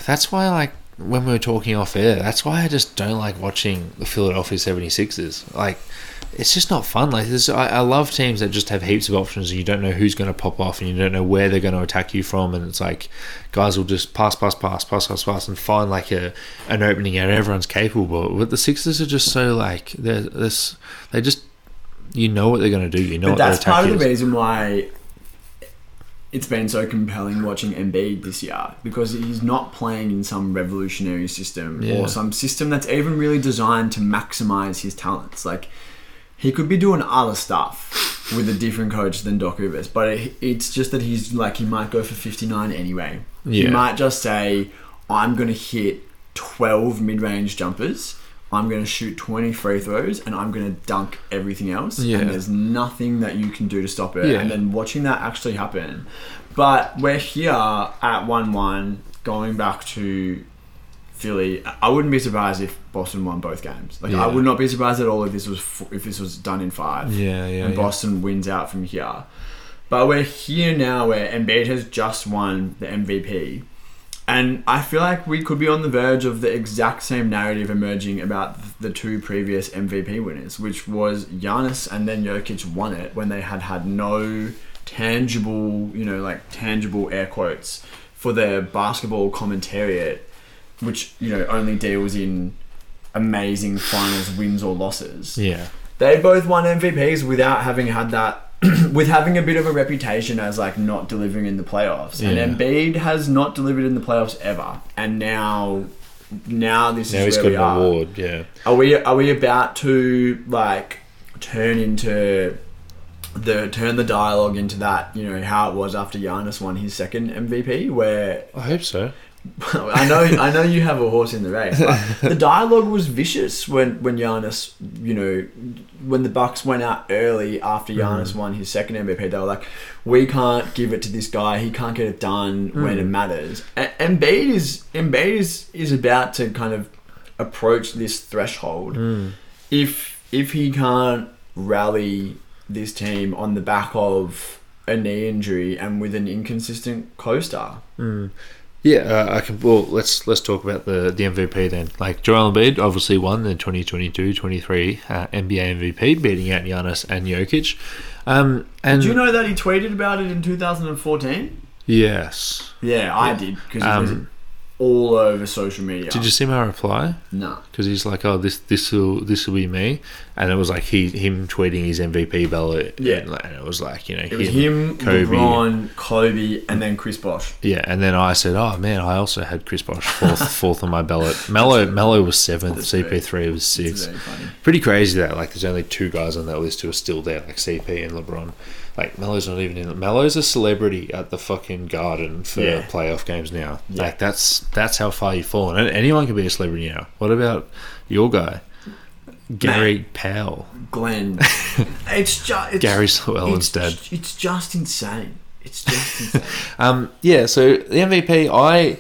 that's why like when we were talking off air, that's why I just don't like watching the Philadelphia 76ers. Like it's just not fun. Like this, I, I love teams that just have heaps of options and you don't know who's going to pop off and you don't know where they're going to attack you from. And it's like guys will just pass, pass, pass, pass, pass, pass, and find like a an opening and everyone's capable. But the Sixers are just so like they're this. They just you know what they're going to do. You know but that's part of the is. reason why it's been so compelling watching Embiid this year because he's not playing in some revolutionary system Yeah. or some system that's even really designed to maximize his talents. Like he could be doing other stuff with a different coach than Doc Rivers, but it, it's just that he's like he might go for 59 anyway. He might just say, "I'm going to hit 12 mid-range jumpers." I'm going to shoot 20 free throws and I'm going to dunk everything else. Yeah. And there's nothing that you can do to stop it. Yeah. And then watching that actually happen. But we're here at 1 1, going back to Philly. I wouldn't be surprised if Boston won both games. Like, Yeah. I would not be surprised at all if this was f- if this was done in five Yeah, yeah, and yeah. Boston wins out from here. But we're here now where Embiid has just won the MVP. And I feel like we could be on the verge of the exact same narrative emerging about the two previous MVP winners, which was Giannis and then Jokic won it when they had had no tangible, you know, like tangible air quotes for their basketball commentariat, which, you know, only deals in amazing finals wins or losses. Yeah. They both won MVPs without having had that. <clears throat> with having a bit of a reputation as like not delivering in the playoffs, Yeah. and Embiid has not delivered in the playoffs ever, and now, now this Now is where we an are. award. Yeah. Are we are we about to like turn into the turn the dialogue into that? You know how it was after Giannis won his second MVP, where I hope so. I know I know you have a horse in the race. But the <laughs> dialogue was vicious when when Giannis, you know, when the Bucks went out early after mm. Giannis won his second MVP. They were like, "We can't give it to this guy. He can't get it done when mm. it matters." And Embiid is Embiid is is about to kind of approach this threshold. Mm. If if he can't rally this team on the back of a knee injury and with an inconsistent co-star. Yeah, uh, I can. Well, let's let's talk about the the MVP then. Like Joel Embiid obviously won the 2022-23 uh, NBA MVP, beating out Giannis and Jokic. Um, and Did you know that he tweeted about it in 2014? yes, Yeah, I did because it was Um, all over social media. did you see my reply? No. Because he's like, "Oh, this this will this will be me," and it was like he him tweeting his MVP ballot. Yeah. and, like, it was like you know It was him, Kobe. LeBron, Kobe, and then Chris Bosh. Yeah, and then I said, "Oh man, I also had Chris Bosh fourth, <laughs> fourth on my ballot. Melo, Melo was seventh. That's CP3 was sixth. Pretty crazy that like there's only two guys on that list who are still there, like CP and LeBron. Like Melo's not even in. it. Melo's a celebrity at the fucking Garden for Yeah. playoff games now. Yeah. Like that's that's how far you've fallen. And anyone can be a celebrity now. What about your guy, Gary Powell, Glenn. <laughs> it's just Gary Llewellyn's dad? It's just insane. It's just <laughs> insane. Um, yeah, so the MVP, I,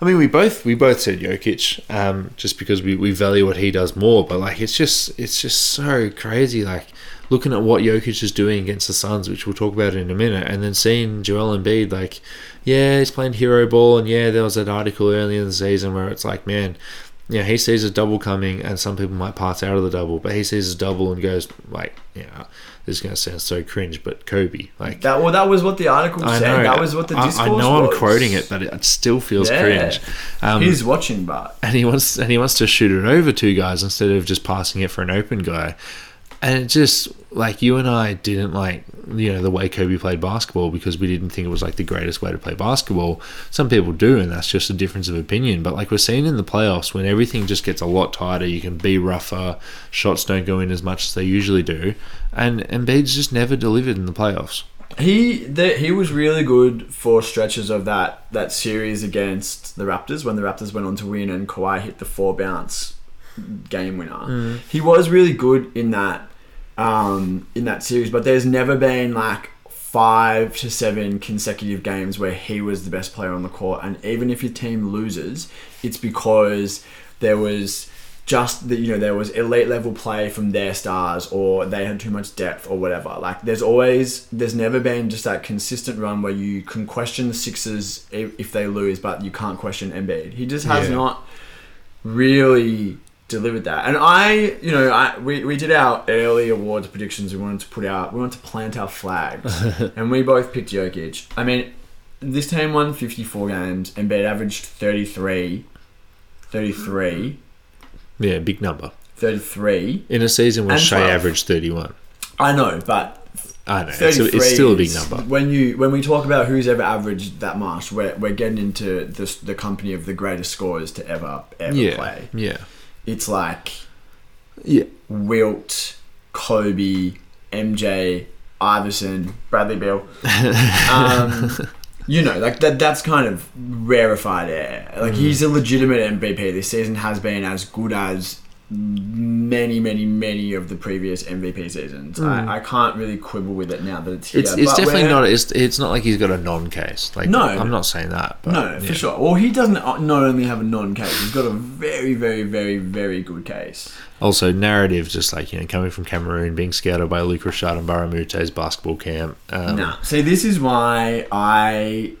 I mean, we both we both said Jokic, um, just because we, we value what he does more. But like, it's just it's just so crazy. Like looking at what Jokic is doing against the Suns, which we'll talk about in a minute, and then seeing Joel Embiid, like, yeah, he's playing hero ball, and yeah, there was that article earlier in the season where it's like, man. Yeah, he sees a double coming, and some people might pass out of the double, but he sees a double and goes like, "Yeah, this is gonna sound so cringe, but Kobe, like, that well, that was what the article I said. know. That was what the I- I, know was. I'm quoting it, but it still feels Yeah. cringe. Um, He's watching, but and he wants and he wants to shoot it over two guys instead of just passing it for an open guy. And it just like you and I didn't like you know the way Kobe played basketball because we didn't think it was like the greatest way to play basketball. Some people do, and that's just a difference of opinion. But like we're seeing in the playoffs, when everything just gets a lot tighter, you can be rougher. Shots don't go in as much as they usually do, and Embiid's just never delivered in the playoffs. He he was really good for stretches of that that series against the Raptors when the Raptors went on to win and Kawhi hit the four bounce game winner. He was really good in that um, in that series, but there's never been like five to seven consecutive games where he was the best player on the court. And even if your team loses, it's because there was just that you know there was elite level play from their stars or they had too much depth or whatever like there's always there's never been just that consistent run where you can question the Sixers if if they lose but you can't question Embiid he just has Yeah. not really delivered that. And I you know I we, we did our early awards predictions. We wanted to put out we wanted to plant our flags. <laughs> And we both picked Jokic. I mean this team won 54 games. Embiid averaged 33 33 Yeah, big number. 33 in a season where And Shai 12. averaged thirty-one. I know, but I know it's, 33 it's still a big number. When you when we talk about who's ever averaged that much, we're, we're getting into the, the company of the greatest scorers to ever ever Yeah, play. yeah, It's like yeah. Wilt, Kobe, MJ, Iverson, Bradley Beal. Um, <laughs> you know, like that. That's kind of rarefied air. Like Mm. he's a legitimate MVP. This season has been as good as many, many, many of the previous MVP seasons. I, I can't really quibble with it now that it's here. Mm. It's, it's but definitely not. It's, it's not like he's got a non-case. Like No. I'm not saying that. But No, yeah. for sure. Well, he doesn't uh, not only have a non-case, he's got a very, very, very, very good case. Also, narrative, just like you know, coming from Cameroon, being scouted by Luc Richard Mbah a Moute's basketball camp. Um, Nah. See, this is why I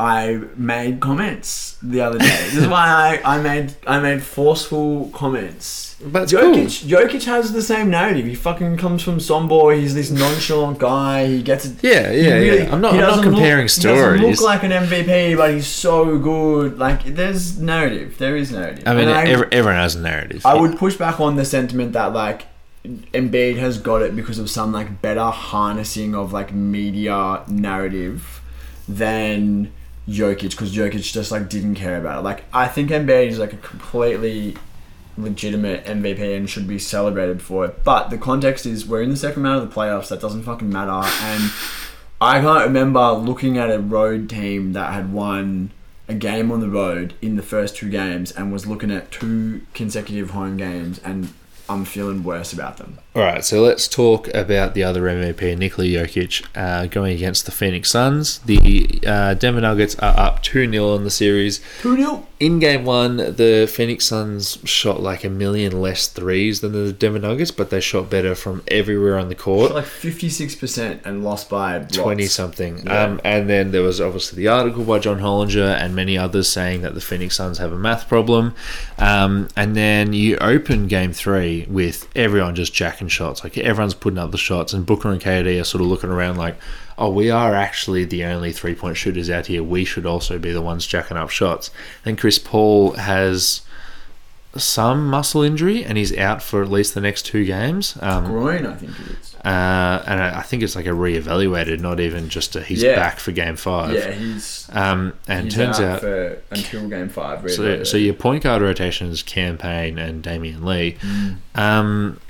I made comments the other day. this is why I, I made I made forceful comments. But Jokic, Jokic has the same narrative. He fucking comes from Sombor. He's this nonchalant guy. He gets it. Yeah, yeah, yeah. I'm not- I'm not comparing look, He doesn't look like an MVP, but he's so good. Like there's narrative. There is narrative. I mean, every, everyone has a narrative. I would push back on the sentiment that like Embiid has got it because of some like better harnessing of like media narrative than Jokic because Jokic just like didn't care about it. Like I think Embiid is like a completely legitimate MVP and should be celebrated for it. But the context is we're in the second round of the playoffs. That doesn't fucking matter. And I can't remember looking at a road team that had won a game on the road in the first two games and was looking at two consecutive home games and I'm feeling worse about them. All right, so let's talk about the other MVP, Nikola Jokic, uh, going against the Phoenix Suns. The uh, Denver Nuggets are up 2 0 in the series. 2 0. In game one, the Phoenix Suns shot like a million less threes than the Denver Nuggets, but they shot better from everywhere on the court. Like 56% and lost by lots. 20 something. Yeah. Um, and then there was obviously the article by John Hollinger and many others saying that the Phoenix Suns have a math problem. Um, and then you open game three with everyone just jacking shots. Like everyone's putting up the shots, and Booker and KD are sort of looking around like, oh, we are actually the only three point shooters out here. We should also be the ones jacking up shots. And Chris Paul has some muscle injury and he's out for at least the next two games. Um, Groin, I think it is. uh, and I I think it's like a re-evaluated, not even just a he's Yeah. back for game five. Yeah, he's. Um, and he's turns out, out, for until game five. Really, so, so your point guard rotation is Cam Payne and Damion Lee. Mm. Um,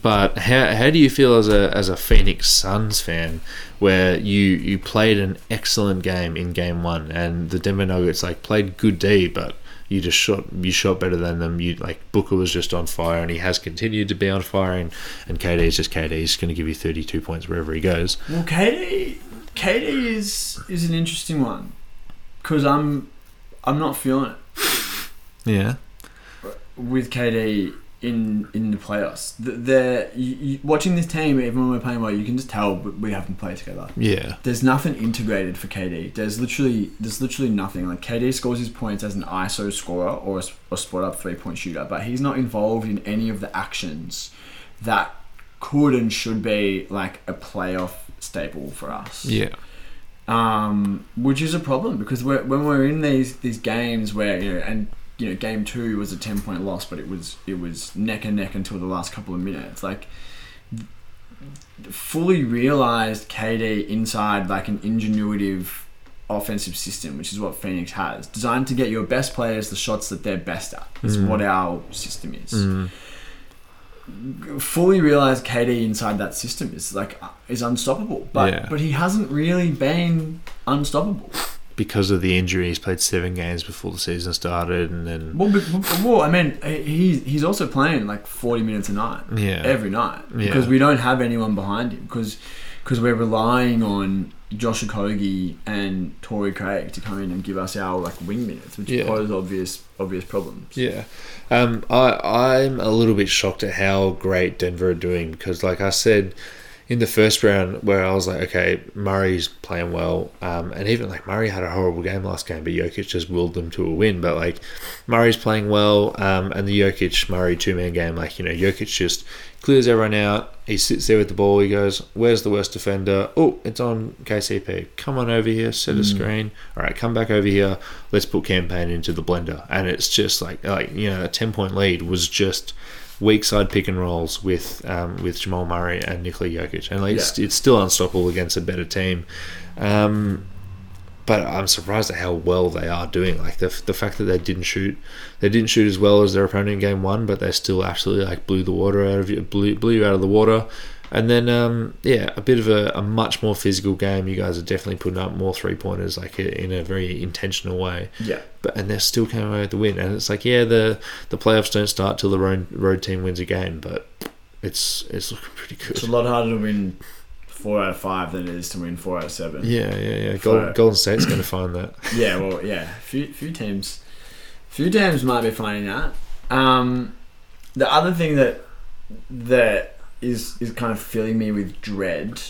but how, how do you feel as a as a Phoenix Suns fan, where you you played an excellent game in game one, and the Denver Nuggets like played good D, but you just shot you shot better than them. You like Booker was just on fire, and he has continued to be on fire, and and KD is just KD. He's going to give you thirty two points wherever he goes. Well, KD, KD is is an interesting one because I'm I'm not feeling it Yeah. with KD in in the playoffs. The, the you, you, watching this team, even when we're playing well, you can just tell we- haven't played together. Yeah. There's nothing integrated for KD. There's literally there's literally nothing. Like KD scores his points as an ISO scorer or a spot up three point shooter, but he's not involved in any of the actions that could and should be like a playoff staple for us. Yeah. um, which is a problem because we're, when we're in these these games where you know and you know game two was a ten point loss, but it was it was neck and neck until the last couple of minutes. Like fully realized KD inside like an ingenuitive offensive system, which is what Phoenix has, designed to get your best players the shots that they're best at. Is Mm. what our system is Mm. fully realized KD inside that system is like is unstoppable. But Yeah. but he hasn't really been unstoppable. Because of the injury, he's played seven games before the season started, and then Well, but, but- well, I mean, he he's also playing like forty minutes a night yeah, every night Yeah. because we don't have anyone behind him because because we're relying on Josh Okogie and Torrey Craig to come in and give us our like wing minutes, which Yeah. pose obvious obvious problems. Yeah, um, I I'm a little bit shocked at how great Denver are doing because, like I said, in the first round where I was like, okay, Murray's playing well, um, and even like Murray had a horrible game last game, but Jokic just willed them to a win. But like Murray's playing well, um, and the Jokic Murray two man game, like you know, Jokic just clears everyone out. He sits there with the ball. He goes, "Where's the worst defender? Oh, it's on KCP. Come on over here, set a Mm. screen. All right, come back over here. Let's put Cam Payne into the blender." And it's just like like you know, a ten point lead was just weak side pick and rolls with um, with Jamal Murray and Nikola Jokic, and like it's, it's still unstoppable against a better team. Um, but I'm surprised at how well they are doing. Like the the fact that they didn't shoot, they didn't shoot as well as their opponent in game one, but they still absolutely like blew the water out of you, blew, blew you out of the water. And then um, yeah, a bit of a, a much more physical game. You guys are definitely putting up more three pointers, like in a very intentional way. Yeah. But and they're still coming away with the win. And it's like yeah, the the playoffs don't start till the road road team wins a game, but it's it's looking pretty good. It's a lot harder to win four out of five than it is to win four out of seven. Yeah, yeah, yeah. Golden, Golden State's going to find that. <coughs> Yeah, well, yeah. Few few teams, few teams might be finding that. Um, the other thing that that is is kind of filling me with dread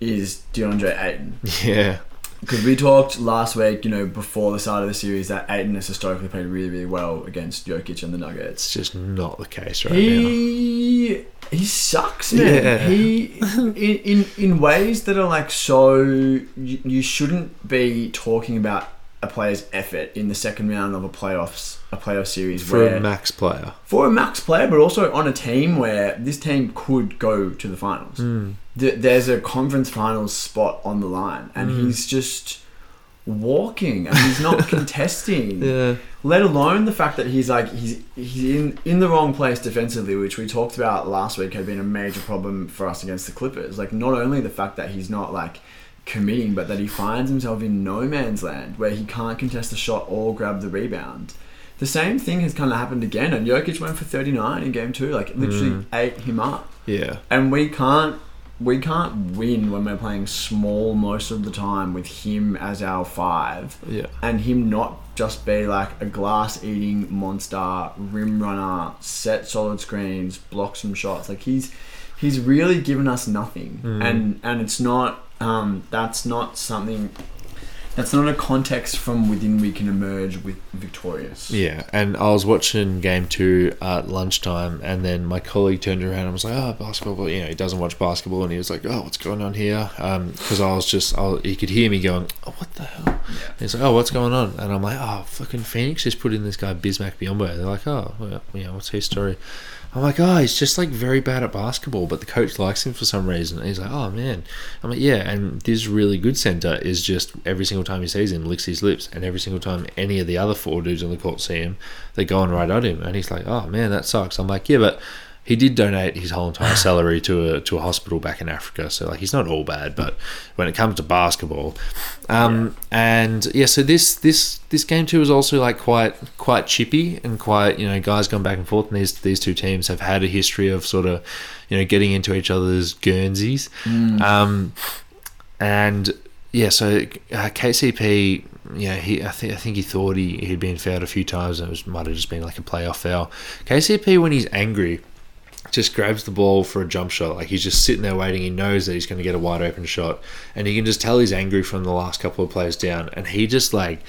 is DeAndre Ayton. Yeah, because we talked last week, you know, before the start of the series, that Ayton has historically played really, really well against Jokic and the Nuggets. It's just not the case right now. He he sucks, man. Yeah. He in, in in ways that are like so you, you shouldn't be talking about a player's effort in the second round of a playoffs a playoff series For where a max player. for a max player, but also on a team where this team could go to the finals. Th- There's a conference finals spot on the line, and Hmm. he's just walking and he's not <laughs> contesting Yeah. let alone the fact that he's like he's he's in in the wrong place defensively, which we talked about last week had been a major problem for us against the Clippers. Like not only the fact that he's not like committing, but that he finds himself in no man's land where he can't contest a shot or grab the rebound. The same thing has kind of happened again, and Jokic went for 39 in game two, like literally mm. ate him up. Yeah. And we can't we can't win when we're playing small most of the time with him as our five Yeah. and him not just be like a glass eating monster, rim runner, set solid screens, block some shots. Like he's he's really given us nothing, mm. and and it's not um, that's not something that's not a context from within we can emerge with victorious. Yeah, and I was watching game two at lunchtime, and then my colleague turned around and was like, "Oh, basketball!" You know, he doesn't watch basketball, and he was like, "Oh, what's going on here?" Because I was just, I was, he could hear me going, "Oh, what the hell?" And he's like, "Oh, what's going on?" And I'm like, "Oh, fucking Phoenix just put in this guy Bismack Biyombo." They're like, "Oh, well, you know, what's his story?" I'm like, "Oh, he's just like very bad at basketball, but the coach likes him for some reason." And he's like, "Oh man," I'm like, "Yeah," and this really good center is just every single time he sees him licks his lips, and every single time any of the other four dudes on the court see him, they're going right at him, and he's like, "Oh man, that sucks." I'm like, "Yeah, but." He did donate his whole entire salary to a to a hospital back in Africa, so like he's not all bad. But when it comes to basketball, um, and yeah, so this this this game too is also like quite quite chippy and quite you know guys going back and forth. And these these two teams have had a history of sort of you know getting into each other's Guernseys, um, and yeah, so uh, KCP, yeah, he I think I think he thought he he'd been fouled a few times, and it was, might have just been like a playoff foul. KCP when he's angry just grabs the ball for a jump shot. Like he's just sitting there waiting. He knows that he's going to get a wide open shot, and you can just tell he's angry from the last couple of plays down. And he just like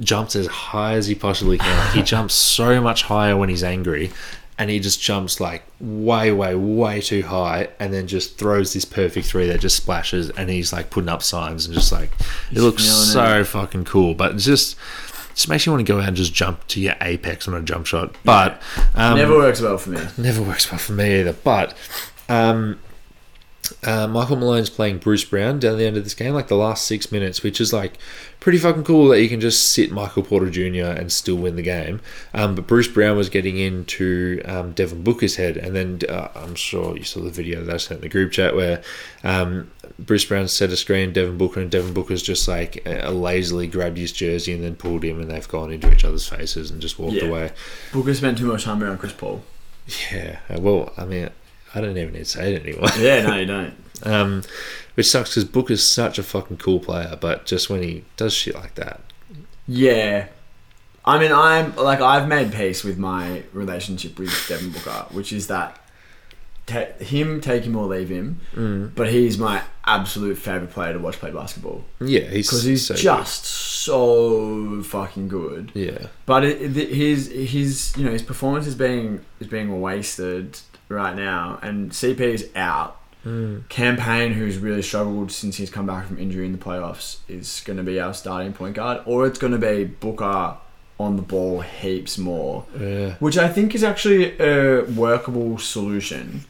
jumps as high as he possibly can. Like, he <laughs> jumps so much higher when he's angry, and he just jumps like way, way, way too high, and then just throws this perfect three that just splashes. And he's like putting up signs and just like it looks so fucking cool. But just. Just makes you want to go out and just jump to your apex on a jump shot, but um, Never works well for me. never works well for me either. But um, uh, Michael Malone's playing Bruce Brown down the end of this game, like the last six minutes, which is like pretty fucking cool that you can just sit Michael Porter Jr. and still win the game. Um, but Bruce Brown was getting into um, Devin Booker's head, and then uh, I'm sure you saw the video that I sent in the group chat where um, Bruce Brown set a screen, Devin Booker, and Devin Booker's just like uh, lazily grabbed his jersey and then pulled him, and they've gone into each other's faces and just walked Yeah. away. Booker spent too much time around Chris Paul. Yeah, uh, well, I mean, I don't even need to say it anymore. Yeah, no, you don't. <laughs> Um, which sucks because Booker's such a fucking cool player, but just when he does shit like that, Yeah. I mean, I'm like I've made peace with my relationship with Devin Booker, which is that ta him take him or leave him, Mm. but he's my absolute favorite player to watch play basketball yeah, he's because he's so just so fucking good. good. yeah, But it, it, his his you know his performance is being is being wasted right now, and CP is out. Mm. Cam Payne, who's really struggled since he's come back from injury in the playoffs, is going to be our starting point guard, or it's going to be Booker on the ball heaps more, yeah. which I think is actually a workable solution.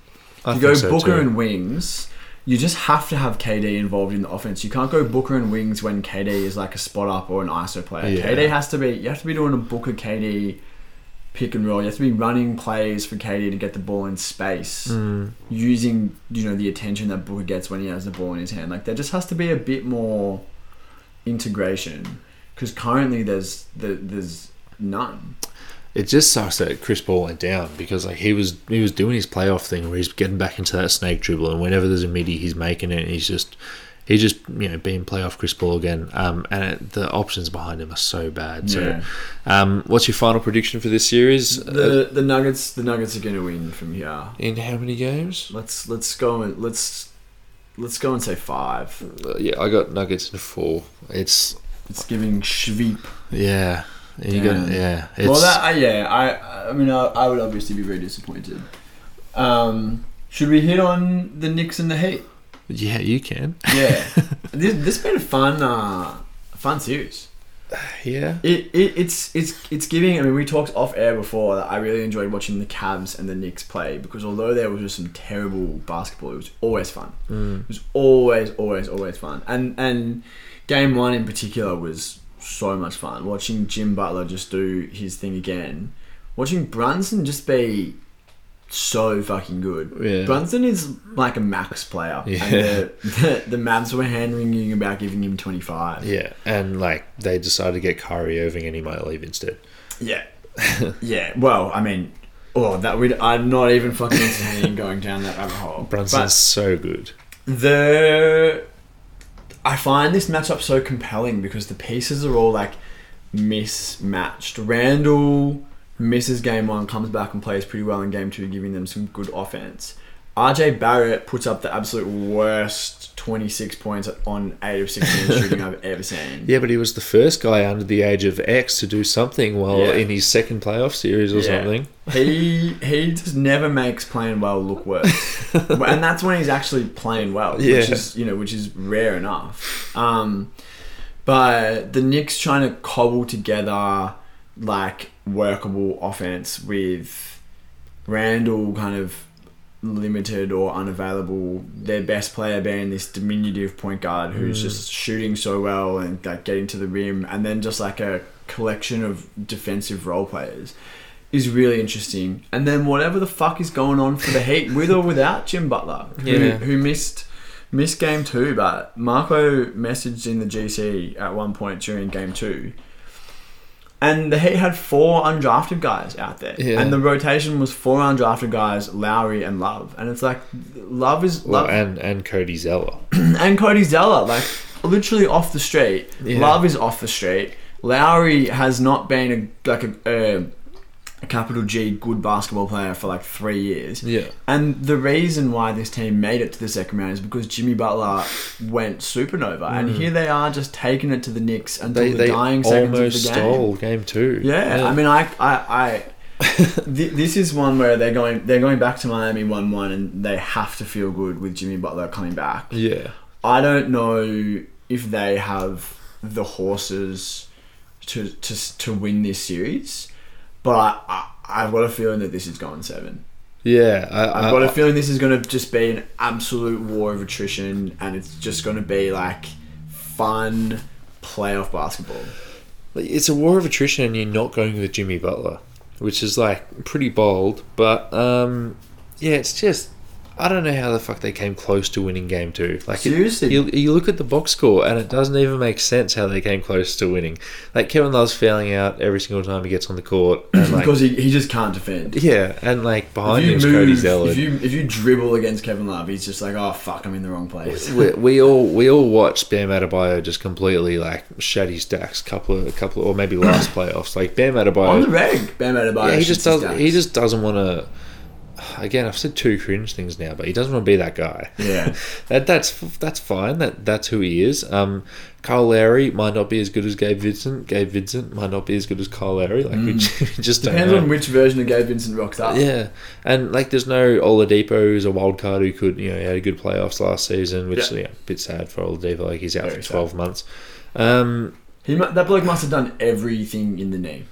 I you go so Booker too. and wings. You just have to have KD involved in the offense. You can't go Booker and wings when KD is like a spot up or an ISO player. Yeah. KD has to be. You have to be doing a Booker KD pick and roll. You have to be running plays for KD to get the ball in space, Mm. using you know the attention that Booker gets when he has the ball in his hand. Like there just has to be a bit more integration because currently there's the, there's none. It just sucks that Chris Paul went down because like he was he was doing his playoff thing where he's getting back into that snake dribble and whenever there's a midi he's making it and he's just he's just you know being playoff Chris Paul again um, and it, the options behind him are so bad. So Yeah. um, what's your final prediction for this series? Uh, The the Nuggets the Nuggets are going to win from here. in how many games? Let's let's go and let's let's go and say five. Uh, yeah, I got Nuggets in four. It's It's giving Schweep. yeah, you got Damn. yeah. It's, well, that uh, yeah, I I mean I, I would obviously be very disappointed. Um, should we hit on the Knicks and the Heat? yeah, you can. Yeah, <laughs> this this been a fun uh, fun series. Yeah, It, it it's it's it's giving. I mean, we talked off air before that I really enjoyed watching the Cavs and the Knicks play because although there was just some terrible basketball, it was always fun. Mm. It was always always always fun. And and game one in particular was so much fun. Watching Jim Butler just do his thing again. Watching Brunson just be so fucking good. Yeah. Brunson is like a max player. Yeah. And the, the, the Mavs were hand wringing about giving him 25. yeah, and like they decided to get Kyrie Irving, and he might leave instead. Yeah. <laughs> yeah. Well, I mean, oh, that we I'm not even fucking entertaining <laughs> going down that rabbit hole. Brunson's But so good. the I find this matchup so compelling because the pieces are all like mismatched. Randle misses game one, comes back and plays pretty well in game two, giving them some good offense. RJ Barrett puts up the absolute worst 26 points on 8 of 16 <laughs> shooting I've ever seen. Yeah, but he was the first guy under the age of X to do something while Yeah. in his second playoff series or Yeah. something. He he just never makes playing well look worse, <laughs> and that's when he's actually playing well, Yeah. which is you know which is rare enough. Um, but the Knicks trying to cobble together like workable offense with Randle kind of limited or unavailable. Their best player being this diminutive point guard who's mm. just shooting so well and like getting to the rim, and then just like a collection of defensive role players is really interesting. And then whatever the fuck is going on for the Heat, with or without Jim Butler, who, Yeah. who missed missed game two, but Marco messaged in the GC at one point during game two. And the Heat had four undrafted guys out there, Yeah. and the rotation was four undrafted guys, Lowry and Love, and it's like Love is Well, Love and and Cody Zeller. <clears throat> and Cody Zeller, like literally off the street. Yeah. Love is off the street. Lowry has not been a like a, a, a capital G good basketball player for like three years. Yeah. And the reason why this team made it to the second round is because Jimmy Butler went supernova, and here they are just taking it to the Knicks until Mm. They the they dying seconds of the game. stole game two. Yeah, I mean, I, I, I this is one where they're going, they're going back to Miami one-one, and they have to feel good with Jimmy Butler coming back. yeah. I don't know if they have the horses to to, to win this series, but I, I've got a feeling that this is going seven. Yeah, I, I've got a feeling this is going to just be an absolute war of attrition, and it's just going to be like fun playoff basketball. It's a war of attrition, and you're not going with Jimmy Butler, which is like pretty bold. But um, yeah, it's just I don't know how the fuck they came close to winning game two. Like it- you, you look at the box score, and it doesn't even make sense how they came close to winning. Like Kevin Love's failing out every single time he gets on the court, <clears throat> and like because he, he just can't defend. yeah, and like behind him is Cody move, Zeller. if you if you dribble against Kevin Love, he's just like, oh fuck, I'm in the wrong place. we, we all we all watched Bam Adebayo just completely like shat his stacks couple of a couple or maybe last <clears throat> playoffs. Like Bam Adebayo On the reg, Bam Adebayo. Yeah, he just does. He just doesn't want to. Again, I've said two cringe things now, but he doesn't want to be that guy. Yeah. <laughs> that that's that's fine. That that's who he is. Um, Kyle Lowry might not be as good as Gabe Vincent. Gabe Vincent might not be as good as Kyle Lowry. Like we <laughs> we just Depends on which version of Gabe Vincent rocks up. Yeah, and like there's no Oladipo who's a wild card who could you know he had a good playoffs last season, which Yeah. yeah, a bit sad for Oladipo. Like he's out Very for twelve months. Um, He that bloke must have done everything in the knee.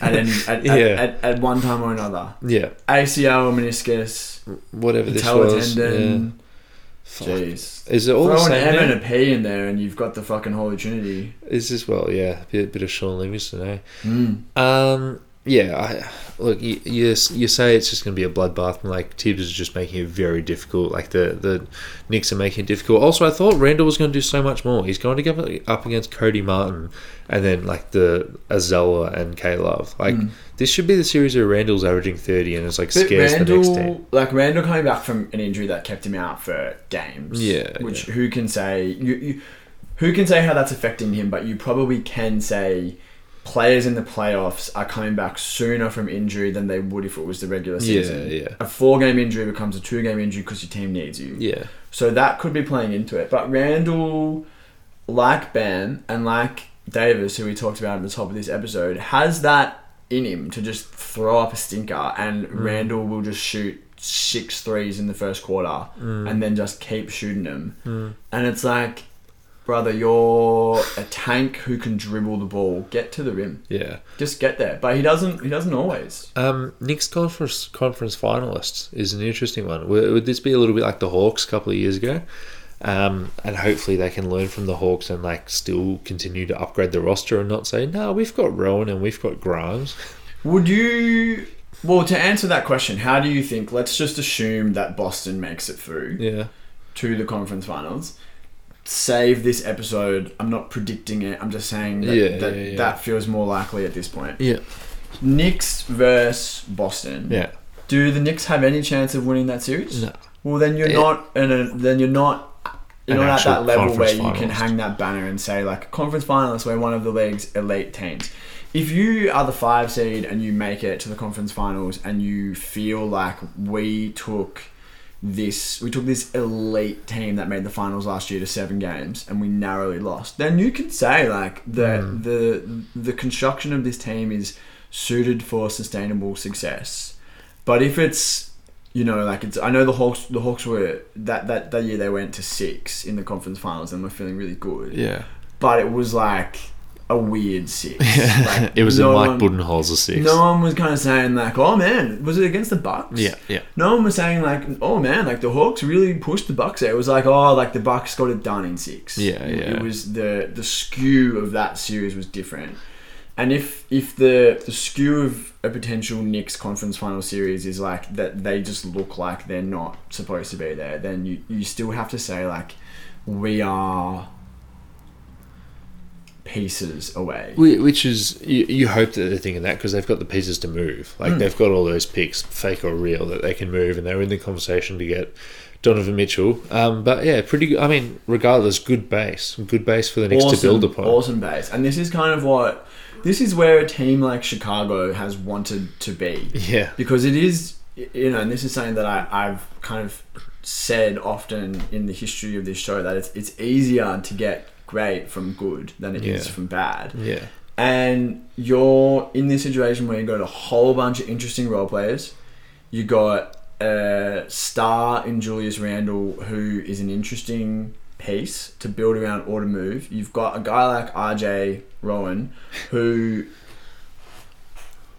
At, any, at, Yeah. at, at, at one time or another. yeah, ACL, or meniscus, whatever this was. tendon. Yeah. Jeez. Is it all the Throw an same? M and a P in there, and you've got the fucking Holy Trinity. Is this well? Yeah, bit bit of Shaun Livingston, eh? Mm. Um, yeah. I, look, you, you you say it's just going to be a bloodbath, and like Thibs is just making it very difficult. Like the the Knicks are making it difficult. Also, I thought Randle was going to do so much more. He's going to go up against Cody Martin, and then like the Azella and K Love. Like Mm. this should be the series where Randle's averaging thirty, and it's like But scares the next team. Randle, like Randle coming back from an injury that kept him out for games. Yeah, Which who can say you, you who can say how that's affecting him? But you probably can say players in the playoffs are coming back sooner from injury than they would if it was the regular season. yeah. yeah. A four game injury becomes a two game injury because your team needs you. Yeah. So that could be playing into it. But Randle, like Bam and like Davis, who we talked about at the top of this episode, has that in him to just throw up a stinker, and mm. Randle will just shoot six threes in the first quarter mm. and then just keep shooting them. Mm. And it's like, brother, you're a tank who can dribble the ball. Get to the rim. Yeah. Just get there. But he doesn't. He doesn't always. Um, Knicks conference conference finalists is an interesting one. Would, would this be a little bit like the Hawks a couple of years ago? Um, and hopefully they can learn from the Hawks and like still continue to upgrade the roster and not say, no, we've got Rowan and we've got Grimes. Would you? Well, to answer that question, how do you think? Let's just assume that Boston makes it through. Yeah. to the conference finals. Save this episode. I'm not predicting it. I'm just saying that Yeah, that, yeah, yeah. that feels more likely at this point. Yeah. Knicks versus Boston. Yeah. Do the Knicks have any chance of winning that series? No. Well, then you're not, and a, then you're not. You're An not at that level where conference you can hang that banner and say like conference finalists. We're one of the league's elite teams. If you are the five seed and you make it to the conference finals and you feel like we took this we took this elite team that made the finals last year to seven games and we narrowly lost then you can say like the Hmm. the the construction of this team is suited for sustainable success but if it's you know like it's i know the hawks the hawks were that that, that year they went to six in the conference finals and were feeling really good Yeah. but it was like a weird six <laughs> Like, it was no a Mike one- Budenholzer six. no one was kind of saying like oh man was it against the bucks Yeah. Yeah. no one was saying like, "Oh man, like the Hawks really pushed the Bucks." There. It was like, "Oh, like the Bucks got it done in six. Yeah, It- yeah. It was the the skew of that series was different, and if if the the skew of a potential Knicks conference final series is like that, they just look like they're not supposed to be there. Then you you still have to say like, we are pieces away. Which is you, you hope that they're thinking that because they've got the pieces to move. Like they've got all those picks, fake or real, that they can move, and they're in the conversation to get Donovan Mitchell. Um, but yeah, pretty. good. I mean, regardless, good base, good base for the Knicks to build upon. Awesome base. And this is kind of what this is where a team like Chicago has wanted to be. Yeah, Because it is you know, and this is something that I, I've kind of said often in the history of this show that it's it's easier to get great from good than it is Yeah. from bad. yeah, And you're in this situation where you've got a whole bunch of interesting role players. You got a star in Julius Randle who is an interesting piece to build around or to move. You've got a guy like RJ Rowan who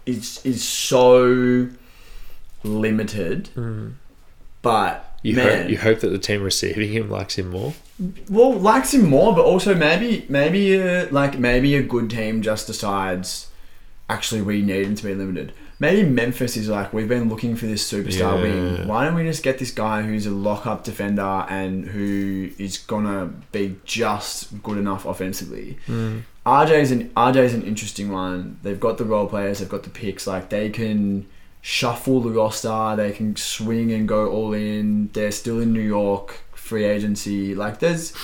is is so limited, mm. but You man, hope you hope that the team receiving him likes him more. Well, likes him more, but also maybe maybe a, like maybe a good team just decides actually we need him to be limited. Maybe Memphis is like we've been looking for this superstar Yeah. wing. Why don't we just get this guy who's a lock up defender and who is gonna be just good enough offensively? Hmm. RJ's an RJ's an interesting one. They've got the role players, they've got the picks. Like they can shuffle the roster, they can swing and go all in. They're still in New York, free agency. Like there's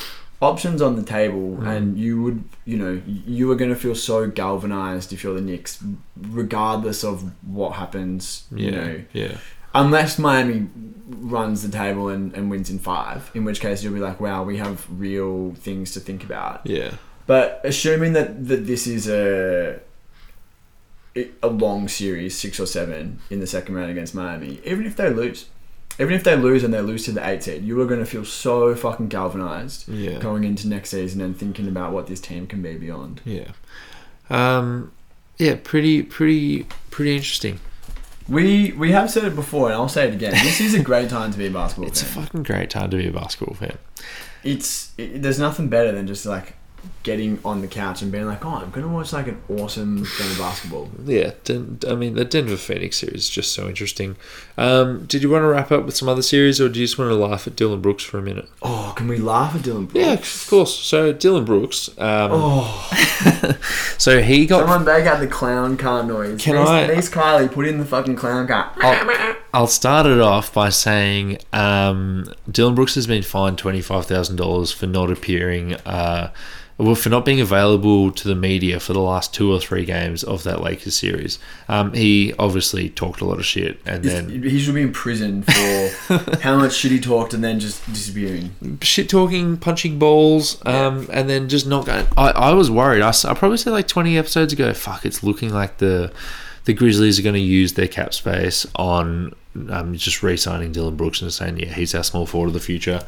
options on the table, mm. and you would, you know, you are going to feel so galvanized if you're the Knicks, regardless of what happens. You know, yeah, unless Miami runs the table and, and wins in five, in which case you'll be like, wow, we have real things to think about. yeah, But assuming that, that this is a a long series, six or seven in the second round against Miami, even if they lose, even if they lose and they lose to the eight seed, you are going to feel so fucking galvanized yeah. going into next season and thinking about what this team can be beyond. Yeah. Um, yeah, pretty, pretty, pretty interesting. We we have said it before, and I'll say it again. This is a great time to be a basketball fan. <laughs> It's a fucking great time to be a basketball fan. it's it, there's nothing better than just like getting on the couch and being like, oh, I'm gonna watch like an awesome game of basketball. <laughs> Yeah, Den- I mean the Denver Phoenix series is just so interesting. Um, did you want to wrap up with some other series, or do you just want to laugh at Dillon Brooks for a minute? Oh, can we laugh at Dillon Brooks? Yeah, of course. So Dillon Brooks. Um, Oh, <laughs> So he got. someone back out the clown car noise. Can I- Nice Kylie, put in the fucking clown car. I'll, I'll start it off by saying um, Dillon Brooks has been fined twenty five thousand dollars for not appearing uh, well, for not being available to the media for the last two or three games of that Lakers series. Um, he obviously talked a lot of shit, and then he should be in prison for <laughs> how much shit he talked and then just disappearing. shit talking, punching balls, um, and then just not going. I, I was worried. I probably said like 20 episodes ago, fuck, it's looking like the the Grizzlies are going to use their cap space on um, just re signing Dillon Brooks and saying, yeah, he's our small forward of the future.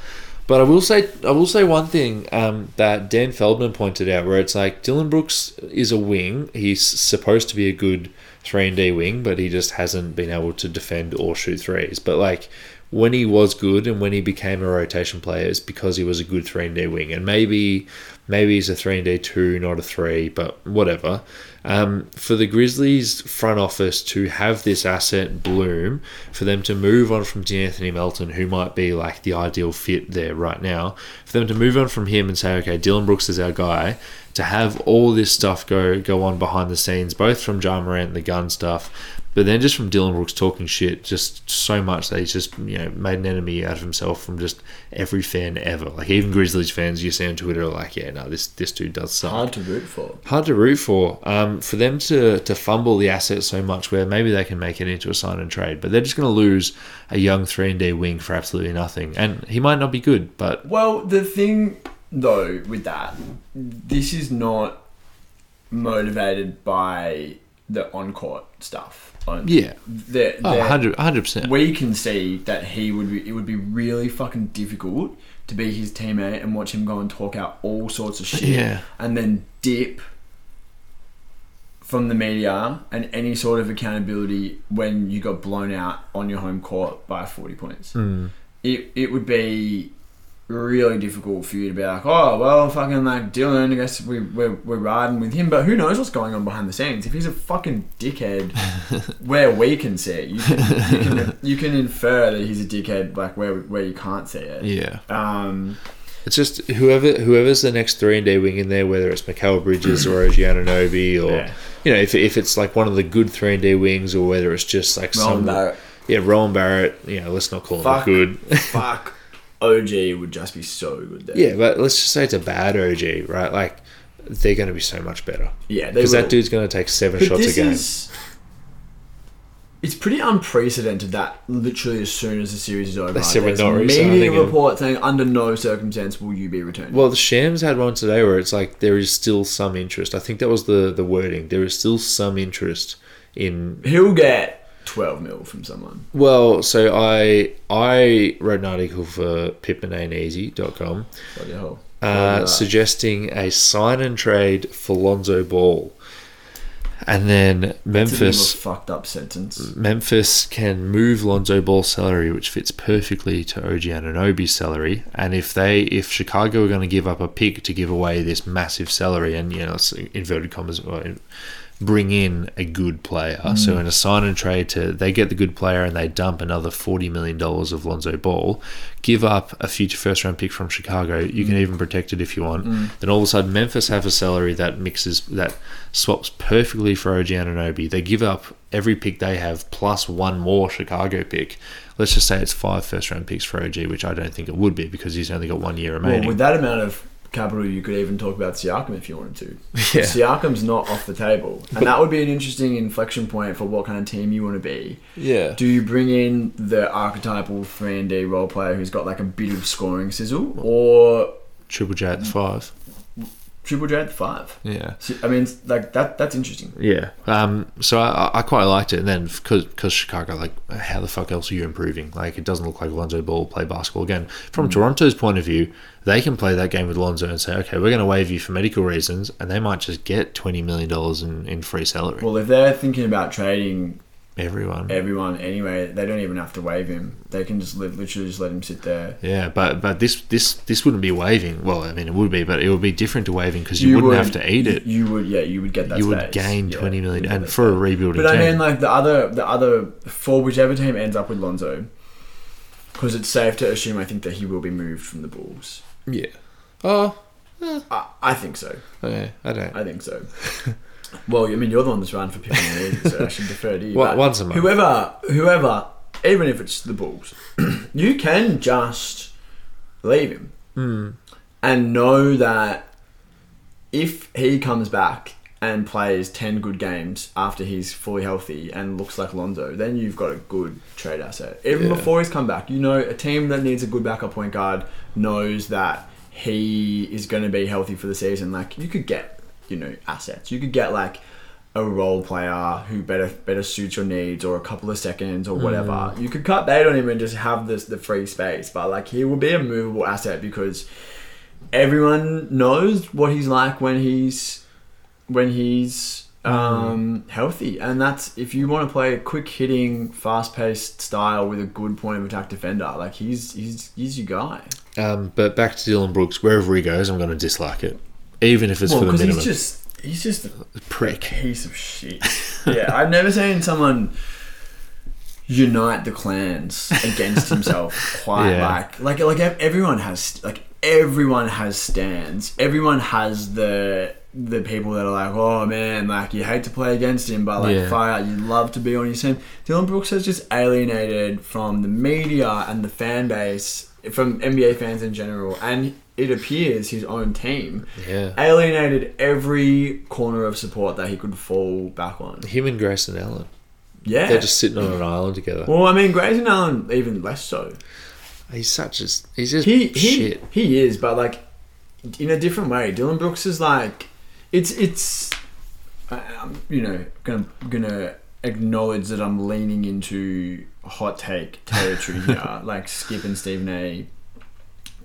But I will say, I will say one thing um, that Dan Feldman pointed out, where it's like Dillon Brooks is a wing. He's supposed to be a good three and D wing, but he just hasn't been able to defend or shoot threes. But like when he was good and when he became a rotation player, it's because he was a good three and D wing. And maybe, maybe he's a three and D two, not a three, but whatever. Um, for the Grizzlies front office to have this asset bloom, for them to move on from De'Anthony Melton, who might be like the ideal fit there right now, for them to move on from him and say, okay, Dillon Brooks is our guy, to have all this stuff go go on behind the scenes, both from Ja Morant and the gun stuff, but then just from Dillon Brooks talking shit, just so much that he's just you know made an enemy out of himself from just every fan ever. Like even Grizzlies fans you see on Twitter are like, yeah, no, this this dude does suck Hard to root for. hard to root for. Um, for them to to fumble the asset so much, where maybe they can make it into a sign and trade, but they're just going to lose a young three and D wing for absolutely nothing, and he might not be good, but Well, the thing though with that, this is not motivated by the on court stuff. On, yeah, they're, oh, they're- 100 percent. we can see that he would be, it would be really fucking difficult to be his teammate and watch him go and talk out all sorts of shit Yeah. and then dip from the media and any sort of accountability when you got blown out on your home court by 40 points. Hmm. It, it would be really difficult for you to be like, oh, well, fucking like Dillon, I guess we, we're, we're riding with him, but who knows what's going on behind the scenes. If he's a fucking dickhead <laughs> where we can see it, you can, you can, you can infer that he's a dickhead like where, where you can't see it. Yeah, Um, it's just whoever whoever's the next three and D wing in there, whether it's Mikal Bridges or OG Anunoby, or Yeah. you know if, if it's like one of the good three and D wings, or whether it's just like Rowan some Barrett. yeah Rowan Barrett, you know, let's not call Fuck. him good. fuck <laughs> OG would just be so good there. Yeah, but let's just say it's a bad OG, right? Like they're going to be so much better Yeah, because that dude's going to take seven But shots a game. is. It's pretty unprecedented that literally as soon as the series is over, They said we're there's not a media report saying under no circumstance will you be returned. Well, the Shams had one today where it's like there is still some interest. I think that was the the wording. There is still some interest in. He'll get 12 mil from someone. Well, so I I wrote an article for pippenainteasy.com Bloody hell. uh, suggesting a sign and trade for Lonzo Ball, and then It's a a Memphis fucked up sentence. Memphis can move Lonzo Ball's salary, which fits perfectly to OG Anunoby's salary. And if they, if Chicago are going to give up a pick to give away this massive salary, and you know, it's inverted commas, in- bring in a good player, so mm. in a sign and trade to they get the good player and they dump another forty million dollars of Lonzo Ball, give up a future first round pick from Chicago. You can mm. even protect it if you want. Mm. Then all of a sudden, Memphis have a salary that mixes that swaps perfectly for OG Anunoby. They give up every pick they have plus one more Chicago pick. Let's just say it's five first round picks for OG, which I don't think it would be because he's only got one year remaining. Well, remaining. with that amount of capital, you could even talk about Siakam if you wanted to. <laughs> Yeah. Siakam's not off the table. And that would be an interesting inflection point for what kind of team you want to be. yeah. Do you bring in the archetypal 3 and D role player who's got like a bit of scoring sizzle, or Triple J at the five. Triple J at five? Yeah. So, I mean, like that. That's interesting. Yeah. Um, so I, I quite liked it. And then because because Chicago, like, how the fuck else are you improving? Like, it doesn't look like Lonzo Ball play basketball again. From Toronto's point of view, they can play that game with Lonzo and say, okay, we're going to waive you for medical reasons. And they might just get $20 million in, in free salary. Well, if they're thinking about trading Everyone. everyone anyway, they don't even have to wave him. They can just li- literally just let him sit there. Yeah, but but this this this wouldn't be waving. Well, I mean, it would be, but it would be different to waving because you, wouldn't would- have to eat it. You would, yeah, you would get that. you would gain Yeah, twenty million, and that for a space. rebuilding But I mean, like the other, the other for whichever team ends up with Lonzo, because it's safe to assume. I think that he will be moved from the Bulls. yeah. Oh, eh. I, I think so. okay. I don't. I think so. <laughs> well, I mean, you're the one that's ran for picking the league, so I should defer to you. Well, once a month. Whoever, whoever, even if it's the Bulls, <clears throat> you can just leave him Hmm. and know that if he comes back and plays 10 good games after he's fully healthy and looks like Lonzo, then you've got a good trade asset. Even Yeah. before he's come back, you know, a team that needs a good backup point guard knows that he is going to be healthy for the season. Like, you could get, you know, assets. You could get, like, a role player who better better suits your needs or a couple of seconds or whatever. You could cut bait on him and just have this the free space. But like he will be a movable asset because everyone knows what he's like when he's when he's um, healthy, and that's if you want to play a quick hitting, fast paced style with a good point of attack defender. Like he's he's he's your guy. Um, but back to Dillon Brooks. Wherever he goes, I'm going to dislike it, even if it's Well, for the because minimum. he's just he's just a prick. piece of shit. <laughs> yeah, I've never seen someone unite the clans against himself <laughs> quite Yeah. like like like everyone has like everyone has stands. Everyone has the the people that are like, oh man, like you hate to play against him, but like Yeah. out, you love to be on his team. Dillon Brooks has just alienated from the media and the fan base, from NBA fans in general, and it appears his own team Yeah. alienated every corner of support that he could fall back on. Him and Grayson Allen. Yeah. They're just sitting on an island together. well, I mean, Grayson Allen even less so. He's such a. He's just He he shit. he is, but like in a different way. Dillon Brooks is like it's it's. I'm you know gonna gonna acknowledge that I'm leaning into hot take territory <laughs> here, like Skip and Stephen A.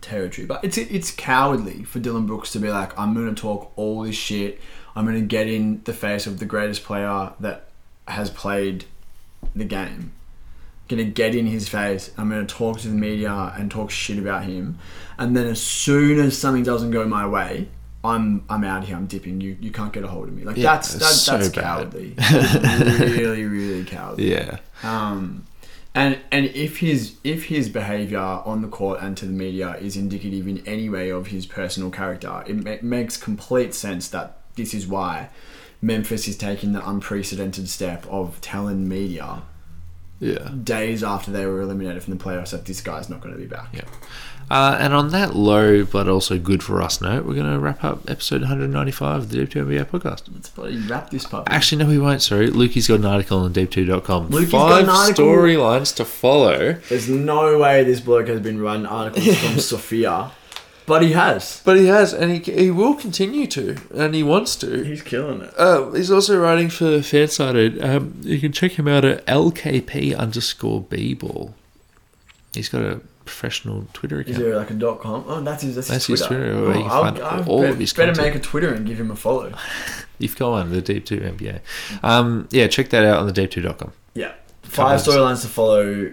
territory. But it's it's cowardly for Dillon Brooks to be like, I'm gonna talk all this shit. I'm gonna get in the face of the greatest player that has played the game. I'm Gonna get in his face. I'm gonna talk to the media and talk shit about him. And then as soon as something doesn't go my way, I'm I'm out here. I'm dipping. You you can't get a hold of me. Like Yeah, that's it's that's, so that's bad. cowardly. That's really really <laughs> cowardly. Yeah. Um, and and if his if his behavior on the court and to the media is indicative in any way of his personal character, it ma- makes complete sense that this is why Memphis is taking the unprecedented step of telling media Yeah. days after they were eliminated from the playoffs that this guy's not going to be back. Yeah. Uh, and on that low, but also good for us note, we're going to wrap up episode 195 of the Deep 2 NBA podcast. Let's wrap this puppy. Actually, no, we won't. Sorry. Lukey's got an article on deep2.com. Lukey's Five storylines to follow. There's no way this bloke has been writing articles from <laughs> Sophia, but he has. But he has, and he, he will continue to, and he wants to. He's killing it. Uh, he's also writing for Fansided. Um, you can check him out at LKP underscore B-ball. He's got a professional Twitter account. Is there like a dot com? Oh, that's his. That's, That's his his Twitter. Twitter, where Oh, I'll, I'll all bet- of his better content. make a Twitter and give him a follow. <laughs> You've got one, the Deep 2 NBA. Um, yeah, check that out on the deep2.com. Yeah, five storylines to follow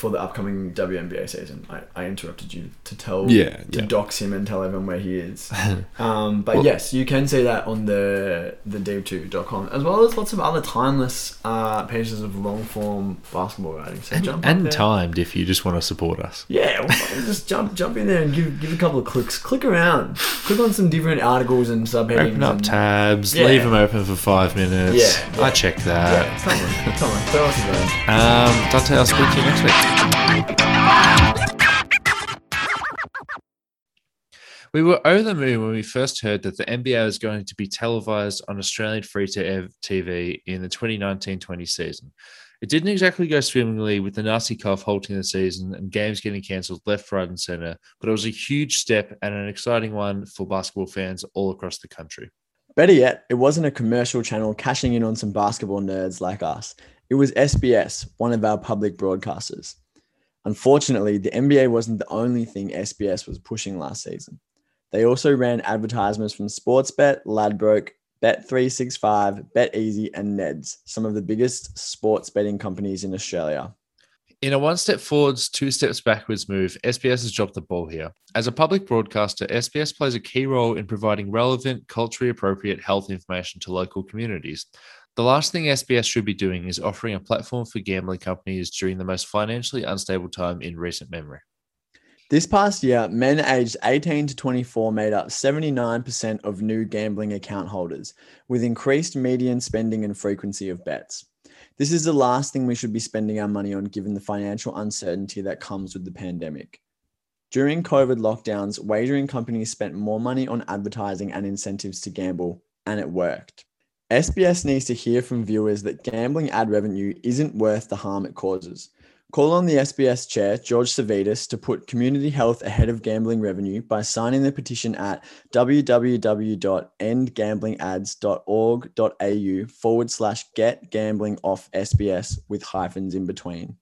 for the upcoming WNBA season. I, I interrupted you to tell Yeah, to yeah. dox him and tell everyone where he is. <laughs> um, but Well- yes, you can see that on the the deep2.com as well as lots of other timeless uh, pieces of long form basketball writing. So And, and timed if you just want to support us. Yeah, well, <laughs> just jump jump in there and give give a couple of clicks. Click around. Click on some different articles and subheadings. Open up and, tabs, Yeah. leave them open for five minutes. Yeah. I check that. Yeah, come on, throw us a bone. Um, Dante, I'll speak to you next week. We were over the moon when we first heard that the NBA was going to be televised on Australian free to air TV in the 2019 20 season. It didn't exactly go swimmingly with the nasty cough halting the season and games getting cancelled left, right, and centre, but it was a huge step and an exciting one for basketball fans all across the country. Better yet, it wasn't a commercial channel cashing in on some basketball nerds like us. It was SBS, one of our public broadcasters. Unfortunately, the NBA wasn't the only thing SBS was pushing last season. They also ran advertisements from Sportsbet, Ladbroke, Bet365, BetEasy, and Neds, some of the biggest sports betting companies in Australia. In a one step forwards, two steps backwards move, SBS has dropped the ball here. As a public broadcaster, SBS plays a key role in providing relevant, culturally appropriate health information to local communities. The last thing SBS should be doing is offering a platform for gambling companies during the most financially unstable time in recent memory. This past year, men aged 18 to 24 made up 79% of new gambling account holders, with increased median spending and frequency of bets. This is the last thing we should be spending our money on given the financial uncertainty that comes with the pandemic. During COVID lockdowns, wagering companies spent more money on advertising and incentives to gamble, and it worked. SBS needs to hear from viewers that gambling ad revenue isn't worth the harm it causes. Call on the SBS chair, George Savvides, to put community health ahead of gambling revenue by signing the petition at www.endgamblingads.org.au forward slash get gambling off SBS with hyphens in between.